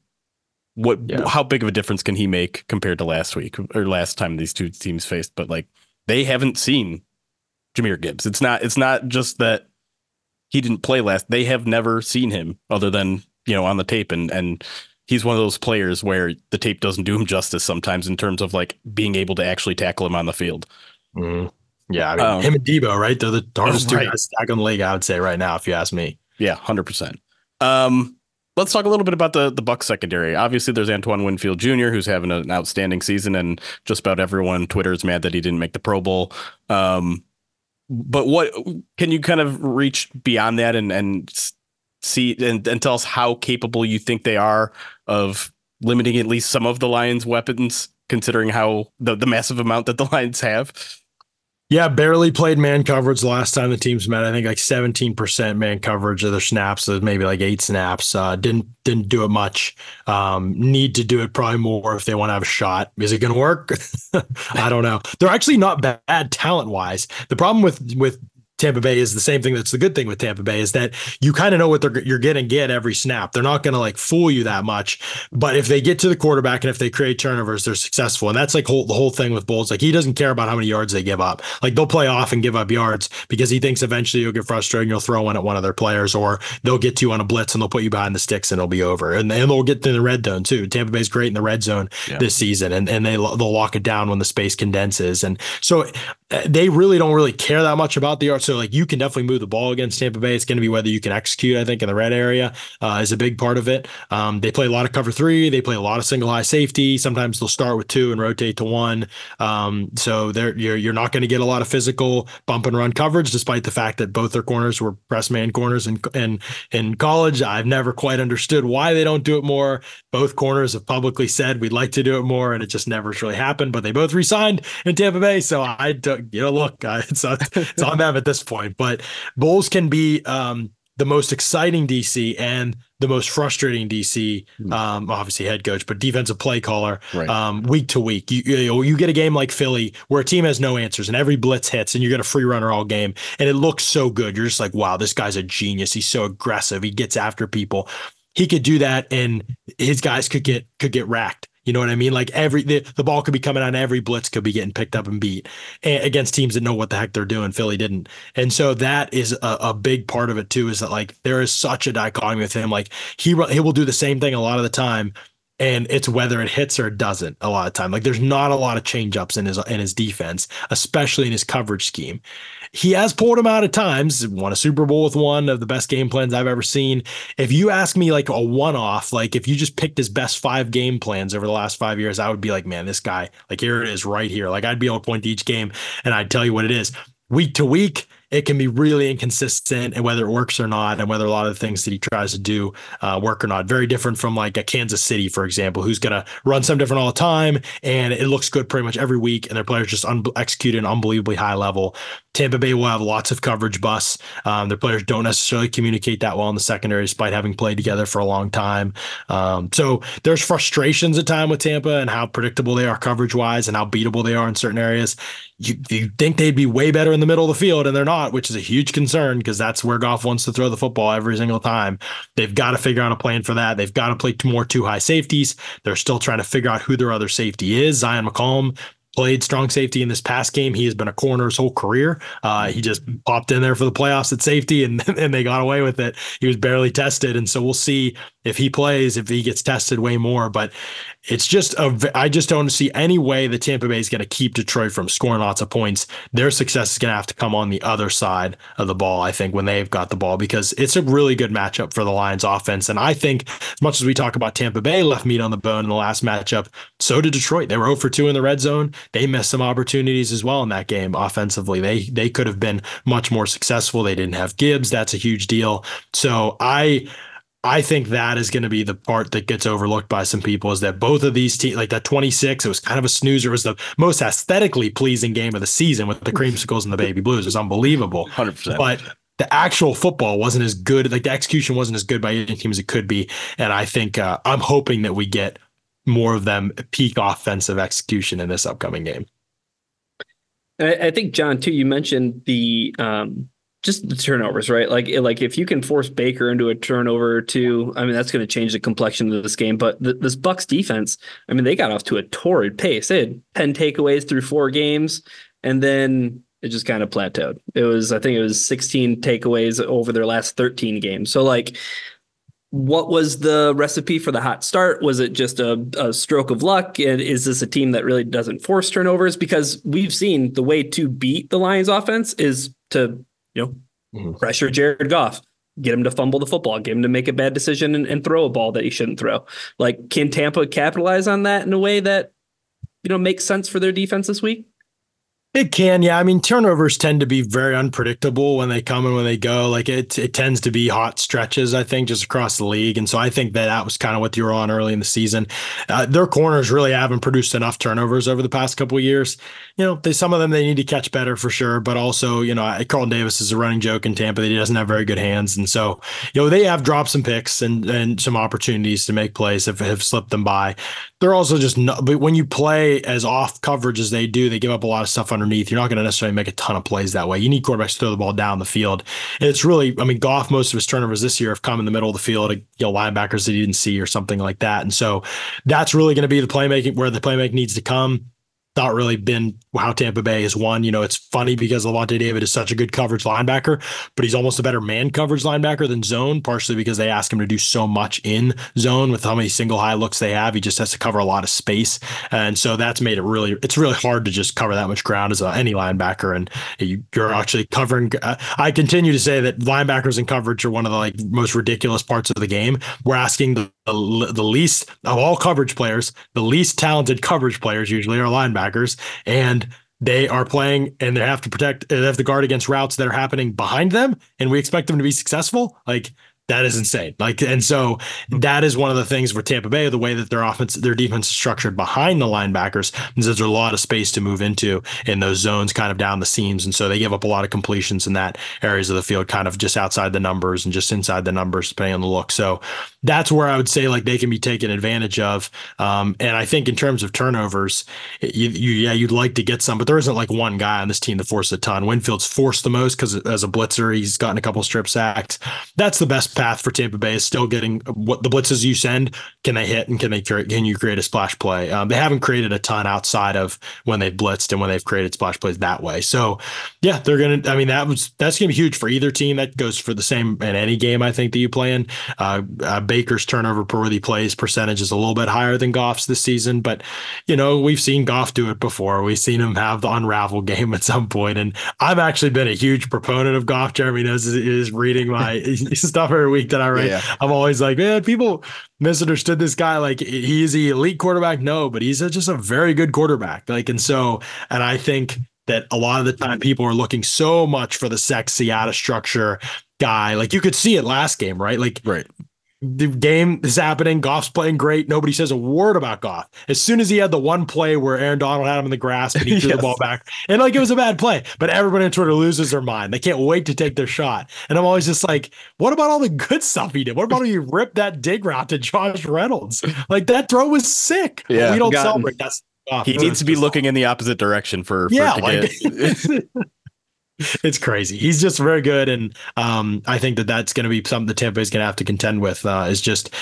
what? Yeah. How big of a difference can he make compared to last week or last time these two teams faced? But like, they haven't seen Jahmyr Gibbs. It's not. It's not just that he didn't play last. They have never seen him other than you know on the tape, and and he's one of those players where the tape doesn't do him justice sometimes in terms of like being able to actually tackle him on the field. Mm. Yeah, I mean, um, him and Deebo, right? They're the hardest right. two guys stack on the league, I would say, right now, if you ask me. Yeah, hundred percent. Um, let's talk a little bit about the the Bucs secondary. Obviously, there's Antoine Winfield Jr., who's having an outstanding season, and just about everyone on Twitter is mad that he didn't make the Pro Bowl. Um, but what can you kind of reach beyond that and and see and, and tell us how capable you think they are of limiting at least some of the Lions' weapons, considering how the the massive amount that the [laughs] Lions have? Yeah, barely played man coverage last time the teams met. I think like 17% man coverage of their snaps, maybe like eight snaps. Uh, didn't didn't do it much. Um, need to do it probably more if they want to have a shot. Is it going to work? [laughs] I don't know. They're actually not bad talent wise. The problem with with Tampa Bay is the same thing. That's the good thing with Tampa Bay is that you kind of know what they're you're getting get every snap. They're not going to like fool you that much. But if they get to the quarterback and if they create turnovers, they're successful. And that's like whole, the whole thing with Bowles. Like he doesn't care about how many yards they give up. Like they'll play off and give up yards because he thinks eventually you'll get frustrated and you'll throw one at one of their players, or they'll get to you on a blitz and they'll put you behind the sticks and it'll be over. And, and they'll get in the red zone too. Tampa Bay's great in the red zone yeah. this season, and and they they'll lock it down when the space condenses. And so they really don't really care that much about the yards. So like you can definitely move the ball against Tampa Bay. It's going to be whether you can execute. I think in the red area uh, is a big part of it. Um, they play a lot of cover three. They play a lot of single high safety. Sometimes they'll start with two and rotate to one. Um, so they're you're you're not going to get a lot of physical bump and run coverage, despite the fact that both their corners were press man corners in in in college. I've never quite understood why they don't do it more. Both corners have publicly said we'd like to do it more, and it just never really happened. But they both resigned in Tampa Bay, so I you know look, [laughs] uh, it's it's on them at this point. But Bowles can be um, the most exciting DC and the most frustrating DC, hmm. um, obviously head coach, but defensive play caller right. um, week to week. You, you, you get a game like Philly where a team has no answers and every blitz hits and you get a free runner all game and it looks so good. You're just like, wow, this guy's a genius. He's so aggressive. He gets after people. He could do that and his guys could get could get racked. You know what I mean? Like every the, the ball could be coming on every blitz could be getting picked up and beat and against teams that know what the heck they're doing. Philly didn't, and so that is a, a, big part of it too. Is that like there is such a dichotomy with him. Like he he will do the same thing a lot of the time, and it's whether it hits or it doesn't a lot of time. Like there's not a lot of change ups in his in his defense, especially in his coverage scheme. He has pulled him out at times, won a Super Bowl with one of the best game plans I've ever seen. If you ask me like a one off, like if you just picked his best five game plans over the last five years, I would be like, man, this guy, like here it is right here. Like I'd be able to point to each game and I'd tell you what it is. Week to week, it can be really inconsistent and whether it works or not, and whether a lot of the things that he tries to do uh, work or not. Very different from like a Kansas City, for example, who's going to run some different all the time, and it looks good pretty much every week, and their players just un- execute an unbelievably high level. Tampa Bay will have lots of coverage busts. Um, their players don't necessarily communicate that well in the secondary, despite having played together for a long time. Um, so there's frustrations at time with Tampa and how predictable they are coverage wise and how beatable they are in certain areas. You, you think they'd be way better in the middle of the field, and they're not, which is a huge concern because that's where Goff wants to throw the football every single time. They've got to figure out a plan for that. They've got to play two more two high safeties. They're still trying to figure out who their other safety is. Zyon McCollum played strong safety in this past game. He has been a corner his whole career. Uh, he just popped in there for the playoffs at safety and, [laughs] and they got away with it. He was barely tested. And so we'll see if he plays, if he gets tested way more. But it's just a, I just don't see any way that Tampa Bay is going to keep Detroit from scoring lots of points. Their success is going to have to come on the other side of the ball, I think, when they've got the ball, because it's a really good matchup for the Lions offense. And I think as much as we talk about Tampa Bay left meat on the bone in the last matchup, so did Detroit. They were 0 for 2 in the red zone. They missed some opportunities as well in that game offensively. They they could have been much more successful. They didn't have Gibbs. That's a huge deal. So I I think that is going to be the part that gets overlooked by some people is that both of these teams, like that 26, it was kind of a snoozer. It was the most aesthetically pleasing game of the season with the creamsicles and the baby blues. It was unbelievable. 100%. But the actual football wasn't as good. Like the execution wasn't as good by any team as it could be. And I think uh, I'm hoping that we get more of them peak offensive execution in this upcoming game. I, I think John too. You mentioned the um, just the turnovers, right? Like like if you can force Baker into a turnover or two, I mean that's going to change the complexion of this game. But the, this Bucs defense, I mean they got off to a torrid pace. They had ten takeaways through four games, and then it just kind of plateaued. It was I think it was 16 takeaways over their last 13 games. So like what was the recipe for the hot start? Was it just a, a, stroke of luck? And is this a team that really doesn't force turnovers? Because we've seen the way to beat the Lions offense is to you know, mm-hmm. pressure Jared Goff, get him to fumble the football, get him to make a bad decision and, and throw a ball that he shouldn't throw. Like, can Tampa capitalize on that in a way that, you know, makes sense for their defense this week? It can, yeah. I mean, turnovers tend to be very unpredictable when they come and when they go. Like it, it tends to be hot stretches, I think, just across the league. And so I think that that was kind of what you were on early in the season. Uh, their corners really haven't produced enough turnovers over the past couple of years. You know, they, some of them they need to catch better for sure, but also, you know, Carlton Davis is a running joke in Tampa that he doesn't have very good hands, and so you know they have dropped some picks and and some opportunities to make plays have, have slipped them by. They're also just not, but when you play as off coverage as they do, they give up a lot of stuff under underneath. You're not going to necessarily make a ton of plays that way. You need quarterbacks to throw the ball down the field. And it's really, I mean, Goff, most of his turnovers this year have come in the middle of the field, you know, linebackers that he didn't see or something like that. And so that's really going to be the playmaking where the playmaking needs to come not really been how Tampa Bay has won. You know, it's funny because Lavonte David is such a good coverage linebacker, but he's almost a better man coverage linebacker than zone, partially because they ask him to do so much in zone with how many single high looks they have. He just has to cover a lot of space. And so that's made it really, it's really hard to just cover that much ground as a, any linebacker. And you, are actually covering. Uh, I continue to say that linebackers and coverage are one of the like most ridiculous parts of the game. We're asking the, the, the least of all coverage players, the least talented coverage players usually are linebackers and they are playing and they have to protect, they have to guard against routes that are happening behind them, and we expect them to be successful. Like that is insane. Like, and so that is one of the things for Tampa Bay, the way that their offense, their defense is structured behind the linebackers, is there's a lot of space to move into in those zones, kind of down the seams, and so they give up a lot of completions in that areas of the field, kind of just outside the numbers and just inside the numbers, depending on the look. So that's where I would say like they can be taken advantage of. Um, and I think in terms of turnovers, you, you, yeah, you'd like to get some, but there isn't like one guy on this team that forced a ton. Winfield's forced the most because as a blitzer, he's gotten a couple strip sacks. That's the best path for Tampa Bay is still getting what the blitzes you send. Can they hit and can they can you create a splash play? Um, they haven't created a ton outside of when they've blitzed and when they've created splash plays that way. So yeah, they're gonna. I mean, that was that's gonna be huge for either team. That goes for the same in any game I think that you play in. Uh, uh, Baker's turnover per worthy plays percentage is a little bit higher than Goff's this season, but you know we've seen Goff do it before. We've seen him have the unravel game [laughs] at some point, and I've actually been a huge proponent of Goff. Jeremy knows is reading my [laughs] stuff every week that I write. Yeah. I'm always like, man, people misunderstood this guy. Like he's the elite quarterback. No, but he's a, just a very good quarterback. Like, and so, and I think that a lot of the time people are looking so much for the sexy out of structure guy. Like you could see it last game, right? Like right the game is happening. Goff's playing great. Nobody says a word about Goff. As soon as he had the one play where Aaron Donald had him in the grass and he [laughs] threw yes. the ball back, and like it was a bad play, but everybody on Twitter loses their mind. They can't wait to take their shot. And I'm always just like, what about all the good stuff he did? What about when he ripped that dig route to Josh Reynolds? Like that throw was sick. Yeah, we don't celebrate. That's he needs to be looking in the opposite direction for, for yeah, like, [laughs] it's crazy. He's just very good, and um, I think that that's going to be something that Tampa is going to have to contend with. Uh, is just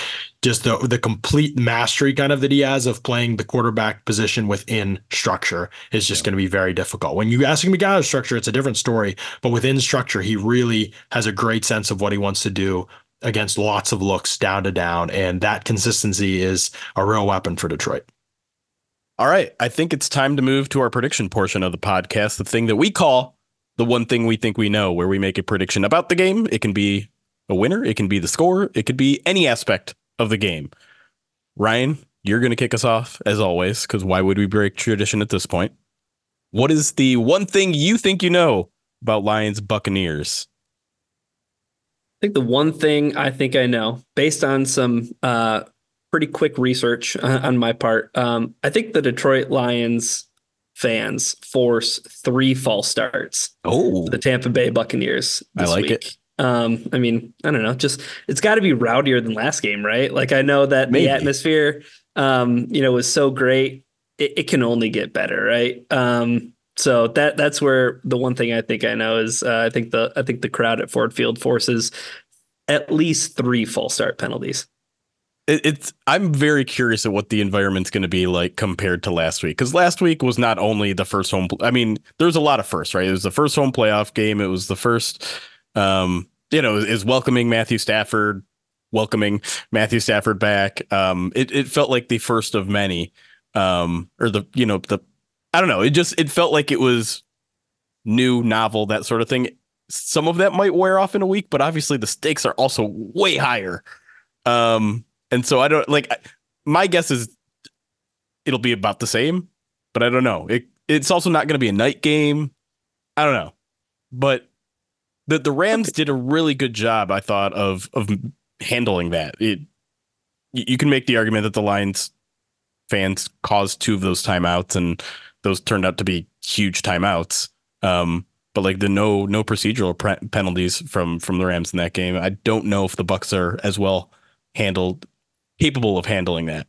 just the the complete mastery kind of that he has of playing the quarterback position within structure is just yeah. going to be very difficult. When you ask him to get out of structure, it's a different story. But within structure, he really has a great sense of what he wants to do against lots of looks down to down. And that consistency is a real weapon for Detroit. All right. I think it's time to move to our prediction portion of the podcast, the thing that we call the one thing we think we know, where we make a prediction about the game. It can be a winner, it can be the score, it could be any aspect of the game. Ryan, you're going to kick us off as always, because why would we break tradition at this point? What is the one thing you think you know about Lions Buccaneers? I think the one thing I think I know, based on some uh, pretty quick research on my part, um, I think the Detroit Lions fans force three false starts. Oh, the Tampa Bay Buccaneers. I like week. it. Um, I mean, I don't know, just it's got to be rowdier than last game, right? Like I know that Maybe. the atmosphere, um, you know, was so great. It, it can only get better, right? Um, so that that's where the one thing I think I know is uh, I think the I think the crowd at Ford Field forces at least three false start penalties. It, it's I'm very curious at what the environment's going to be like compared to last week because last week was not only the first home. I mean, there's a lot of firsts, right? It was the first home playoff game. It was the first, um, you know, is welcoming Matthew Stafford, welcoming Matthew Stafford back. Um, it it felt like the first of many, um, or the you know the I don't know. It just it felt like it was new, novel, that sort of thing. Some of that might wear off in a week, but obviously the stakes are also way higher. Um, and so I don't like. My guess is it'll be about the same, but I don't know. It it's also not going to be a night game. I don't know, but the the Rams did a really good job, I thought, of of handling that. It you can make the argument that the Lions fans caused two of those timeouts, and those turned out to be huge timeouts. Um, but like the no no procedural pre- penalties from from the Rams in that game, I don't know if the Bucs are as well handled, capable of handling that.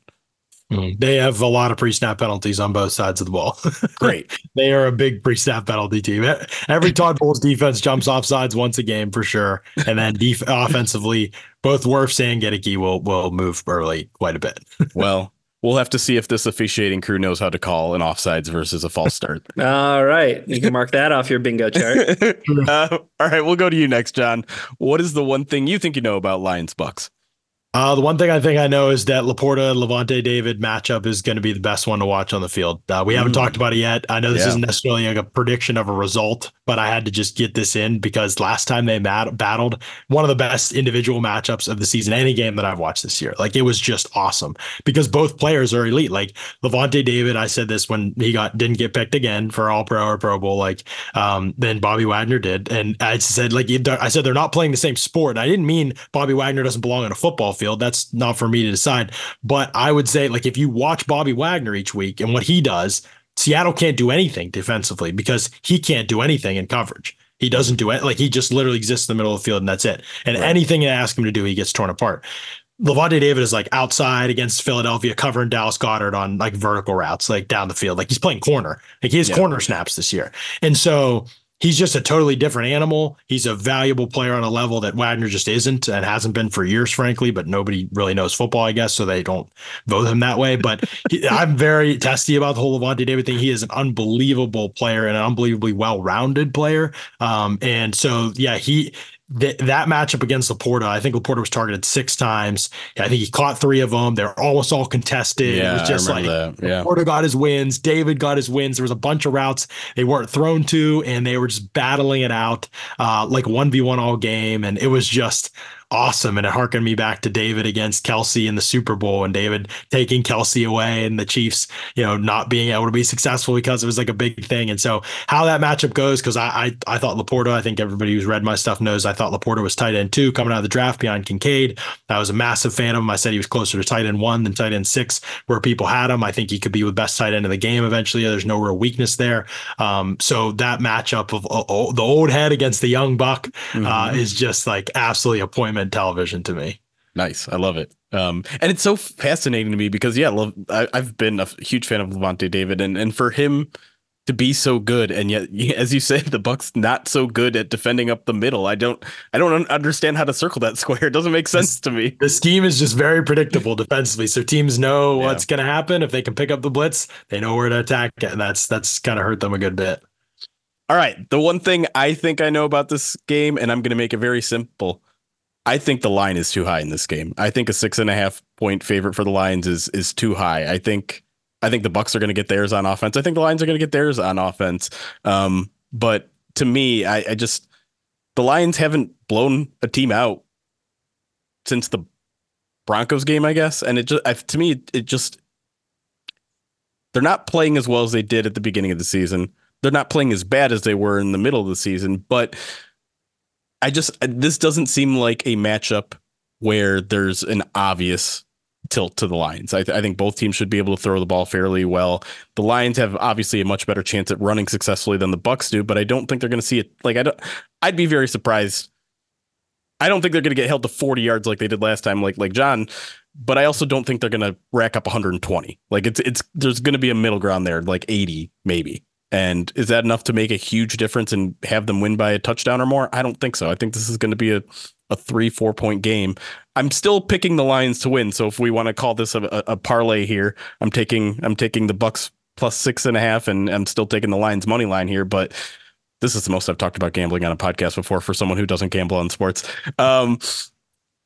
Mm, they have a lot of pre-snap penalties on both sides of the ball. [laughs] Great. they are a big pre-snap penalty team. Every Todd Bowles defense jumps off sides once a game for sure. And then def- offensively, both Wirfs and Goedeke will will move early quite a bit. [laughs] well, We'll have to see if this officiating crew knows how to call an offsides versus a false start. [laughs] all right. You can mark that off your bingo chart. uh, all right. We'll go to you next, John. What is the one thing you think you know about Lions Bucs? Uh, the one thing I think I know is that Laporta and Lavonte David matchup is going to be the best one to watch on the field. Uh, we haven't mm. talked about it yet. I know this yeah. isn't necessarily like a prediction of a result, but I had to just get this in because last time they mat- battled, one of the best individual matchups of the season, any game that I've watched this year. Like it was just awesome because both players are elite. Like Lavonte David, I said this when he got didn't get picked again for All Pro or Pro Bowl, like um, then Bobby Wagner did, and I said like I said they're not playing the same sport. And I didn't mean Bobby Wagner doesn't belong on a football field field. That's not for me to decide. But I would say, like, if you watch Bobby Wagner each week and what he does, Seattle can't do anything defensively because he can't do anything in coverage. He doesn't do it. Like he just literally exists in the middle of the field and that's it. And right. anything you ask him to do, he gets torn apart. Lavonte David is like outside against Philadelphia, covering Dallas Goedert on like vertical routes, like down the field. Like he's playing corner. Like he has yeah. corner snaps this year. And so he's just a totally different animal. He's a valuable player on a level that Wagner just isn't and hasn't been for years, frankly. But nobody really knows football, I guess, so they don't vote him that way. But he, [laughs] I'm very testy about the whole Lavonte David thing. He is an unbelievable player and an unbelievably well-rounded player. Um, and so, yeah, he th- that matchup against Laporta, I think Laporta was targeted six times. I think he caught three of them. They're almost all contested. Yeah, it was just like that. Yeah. Laporta got his wins. David got his wins. There was a bunch of routes they weren't thrown to, and they were just battling it out uh, like 1v1 all game. And it was just awesome. And it harkened me back to David against Kelce in the Super Bowl and David taking Kelce away and the Chiefs, you know, not being able to be successful because it was like a big thing. And so how that matchup goes, because I, I I thought Laporta, I think everybody who's read my stuff knows I thought Laporta was tight end two coming out of the draft behind Kincaid. I was a massive fan of him. I said he was closer to tight end one than tight end six, where people had him. I think he could be the best tight end in the game eventually. There's no real weakness there. Um, so that matchup of uh, the old head against the young buck uh, mm-hmm. is just like absolutely appointment television to me. Nice. I love it. Um, and it's so fascinating to me because yeah, love, I, have been a huge fan of Lavonte David and, and for him to be so good. And yet, [laughs] as you said, the Bucs not so good at defending up the middle. I don't, I don't understand how to circle that [laughs] square. It doesn't make sense to me. The scheme is just very predictable defensively. So teams know yeah. what's going to happen. If they can pick up the blitz, they know where to attack. And that's, that's kind of hurt them a good bit. All right. The one thing I think I know about this game, and I'm going to make it very simple. I think the line is too high in this game. I think a six and a half point favorite for the Lions is is too high. I think I think the Bucs are going to get theirs on offense. I think the Lions are going to get theirs on offense. Um, but to me, I, I just the Lions haven't blown a team out since the Broncos game, I guess. And it just I, to me, it just they're not playing as well as they did at the beginning of the season. They're not playing as bad as they were in the middle of the season, but I just this doesn't seem like a matchup where there's an obvious tilt to the Lions. I, th- I, think both teams should be able to throw the ball fairly well. The Lions have obviously a much better chance at running successfully than the Bucs do, but I don't think they're going to see it. Like I don't, I'd be very surprised. I don't think they're going to get held to 40 yards like they did last time, like like John. But I also don't think they're going to rack up 120. Like it's it's there's going to be a middle ground there, like 80 maybe. And is that enough to make a huge difference and have them win by a touchdown or more? I don't think so. I think this is going to be a, a three, four point game. I'm still picking the Lions to win. So if we want to call this a, a, a parlay here, I'm taking I'm taking the Bucs plus six and a half, and I'm still taking the Lions money line here. But this is the most I've talked about gambling on a podcast before for someone who doesn't gamble on sports. Um,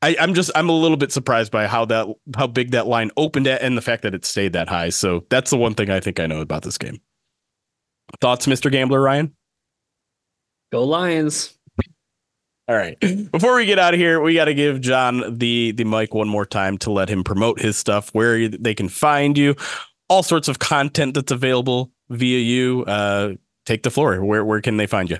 I, am just I'm a little bit surprised by how that how big that line opened at and the fact that it stayed that high. So that's the one thing I think I know about this game. Thoughts, Mr. Gambler Ryan? Go Lions. All right. [clears throat] Before we get out of here, we got to give John the the mic one more time to let him promote his stuff, where they can find you, all sorts of content that's available via you. Uh, take the floor. Where where can they find you?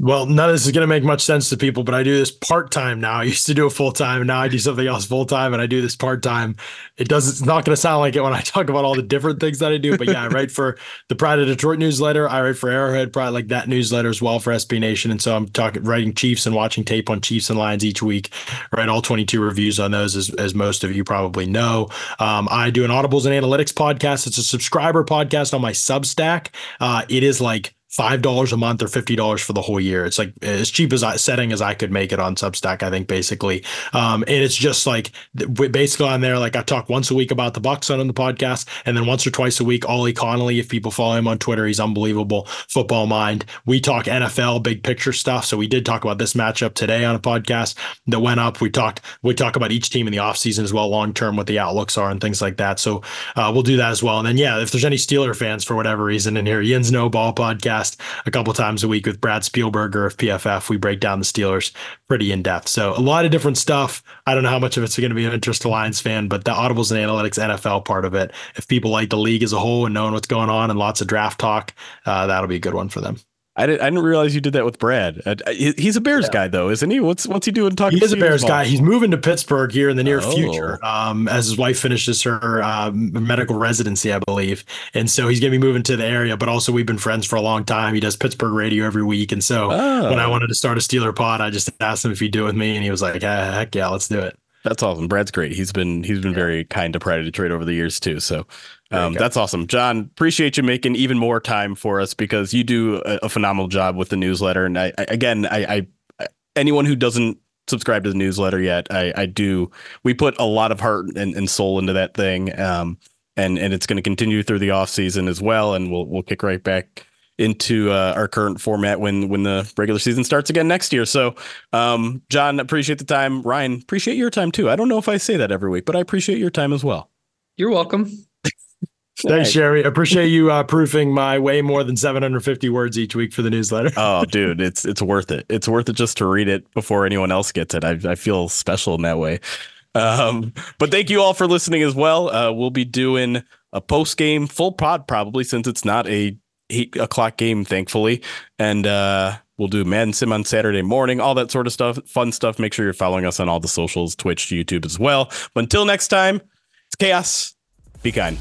Well, none of this is going to make much sense to people, but I do this part time now. I used to do it full time, and now I do something else full time, and I do this part time. It doesn't. It's not going to sound like it when I [laughs] talk about all the different things that I do, but yeah, I [laughs] write for the Pride of Detroit newsletter. I write for Arrowhead Pride, like that newsletter as well for SB Nation, and so I'm talking writing Chiefs and watching tape on Chiefs and Lions each week. Write all 22 reviews on those, as, as most of you probably know. Um, I do an Audibles and Analytics podcast. It's a subscriber podcast on my Substack. Uh, it is like five dollars a month or fifty dollars for the whole year. It's like as cheap as I setting as I could make it on Substack. I think basically, um, and it's just like basically on there. Like I talk once a week about the Bucs on the podcast, and then once or twice a week, Ollie Connolly. If people follow him on Twitter, he's unbelievable football mind. We talk NFL big picture stuff. So we did talk about this matchup today on a podcast that went up. We talked we talk about each team in the offseason as well, long term, what the outlooks are and things like that. So uh, we'll do that as well. And then yeah, if there's any Steeler fans for whatever reason in here, Yins No Ball podcast podcast a couple times a week with Brad Spielberger of PFF. We break down the Steelers pretty in depth. So a lot of different stuff. I don't know how much of it's going to be of interest to Lions fan, but the Audibles and Analytics NFL part of it, if people like the league as a whole and knowing what's going on and lots of draft talk, uh, that'll be a good one for them. I didn't, I didn't realize you did that with Brad. Uh, he's a Bears yeah. guy though, isn't he? What's what's he doing talking? He is a Bears guy. He's moving to Pittsburgh here in the near oh. future, um, as his wife finishes her uh, medical residency, I believe, and so he's gonna be moving to the area. But also, we've been friends for a long time. He does Pittsburgh radio every week, and so oh. when I wanted to start a Steeler pod, I just asked him if he'd do it with me, and he was like, ah, "Heck yeah, let's do it." That's awesome. Brad's great. He's been he's been yeah. very kind to Pride of Detroit over the years too. So um, that's awesome, John. Appreciate you making even more time for us because you do a, a phenomenal job with the newsletter. And I, I again, I, I, anyone who doesn't subscribe to the newsletter yet, I, I do. We put a lot of heart and, and soul into that thing, um, and and it's going to continue through the off season as well. And we'll we'll kick right back into uh, our current format when when the regular season starts again next year. So, um, John, appreciate the time. Ryan, appreciate your time too. I don't know if I say that every week, but I appreciate your time as well. You're welcome. Thanks, Sherry. Appreciate you uh, proofing my way more than 750 words each week for the newsletter. oh, [laughs] dude, it's it's worth it. It's worth it just to read it before anyone else gets it. I, I feel special in that way. Um, but thank you all for listening as well. Uh, we'll be doing a post game full pod probably since it's not a eight o'clock game, thankfully, and uh, we'll do Madden Sim on Saturday morning, all that sort of stuff, fun stuff. Make sure you're following us on all the socials, Twitch, YouTube as well. But until next time, it's chaos. Be kind.